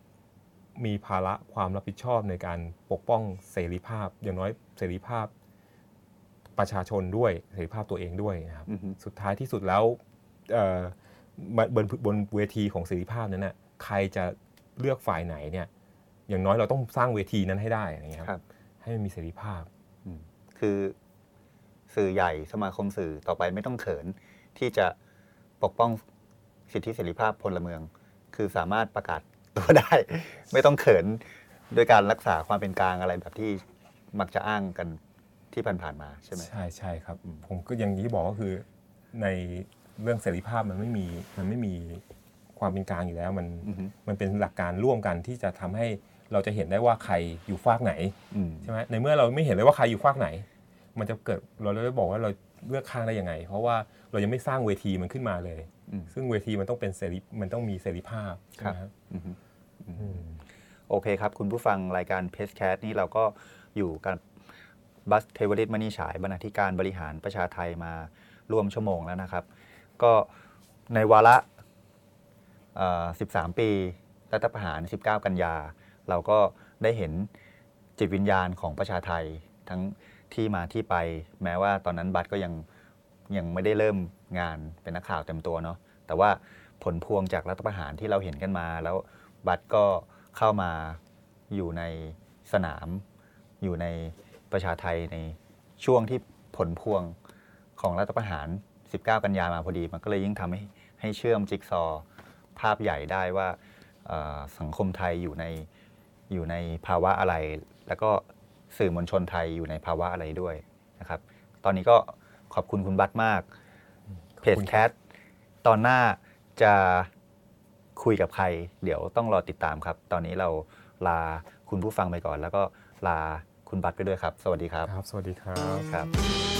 มีภาระความรับผิดชอบในการปกป้องเสรีภาพ อย่างน้อยเสรีภาพประชาชนด้วยเสรีภาพตัวเองด้วยนะครับอือฮึสุดท้ายที่สุดแล้วเอ่อ บนบนเวทีของเสรีภาพนั้นนะใครจะเลือกฝ่ายไหนเนี่ย อย่างน้อยเราต้องสร้างเวทีนั้นให้ได้อะไรเงี้ยคครัรับบให้มันมีเสรีภาพอืมคือสื่อใหญ่สมาคมสื่อต่อไปไม่ต้องเขินที่จะปกป้องสิทธิเสรีภาพพลเมือง คือสามารถประกาศตัวได้ ไม่ต้องเขินโดยการรักษาความเป็นกลางอะไรแบบที่มักจะอ้างกันที่ผ่านๆมาใช่ไหมใช่ใช่ครับอืมผมก็อย่างที่บอกก็คือใน เรื่องเสรีภาพมันไม่มีมันไม่มีความเป็นกลางอยู่แล้ว มันอือฮึมันเป็นหลักการร่วมกันที่จะทำให้เราจะเห็นได้ว่าใครอยู่ฝากไหนอืมใช่ไหมในเมื่อเราไม่เห็นเลยว่าใครอยู่ฝากไหน มันจะเกิดเราเลยบอกว่าเราเลือกข้างได้ยังไง เพราะว่าเรายังไม่สร้างเวทีมันขึ้นมาเลยอืมซึ่งเวทีมันต้องเป็นเสรีมันต้องมีเสรีภาพใช่ไหมครับอือฮึอืมโอเคครับ คุณผู้ฟังรายการเพจแคสนี่เราก็อยู่กันบัสเทวริตมณีฉายบรรณาธิการบริหารประชาไทยมาร่วมชั่วโมงแล้วนะครับ ก็ในวาระ 13 ปีรัฐประหาร 19 กันยา เราก็ได้เห็นจิตวิญญาณของประชาไทยทั้งที่มาที่ไป แม้ว่าตอนนั้นบัตรก็ยังยังไม่ได้เริ่มงานเป็นนักข่าวเต็มตัวเนาะแต่ว่าผลพวงจากรัฐประหารที่เราเห็นกันมา แล้วบัตรก็เข้ามาอยู่ในสนาม อยู่ในประชาไทยในช่วงที่ผลพวงของรัฐประหาร 19 กันยามาพอดี มันก็เลยยิ่งทำให้ให้เชื่อมจิ๊กซอว์ภาพใหญ่ได้ว่าเอ่อสังคมไทยอยู่ในอยู่ในภาวะอะไร แล้วก็สื่อมวลชนไทยอยู่ในภาวะอะไรด้วยนะครับ ตอนนี้ก็ขอบคุณคุณบัตมากเพจแคทตอนหน้าจะคุยกับใคร เดี๋ยวต้องรอติดตามครับ ตอนนี้เราลาคุณผู้ฟังไปก่อน แล้วก็ลาคุณบัตไปด้วยครับ สวัสดีครับครับ สวัสดีครับครับ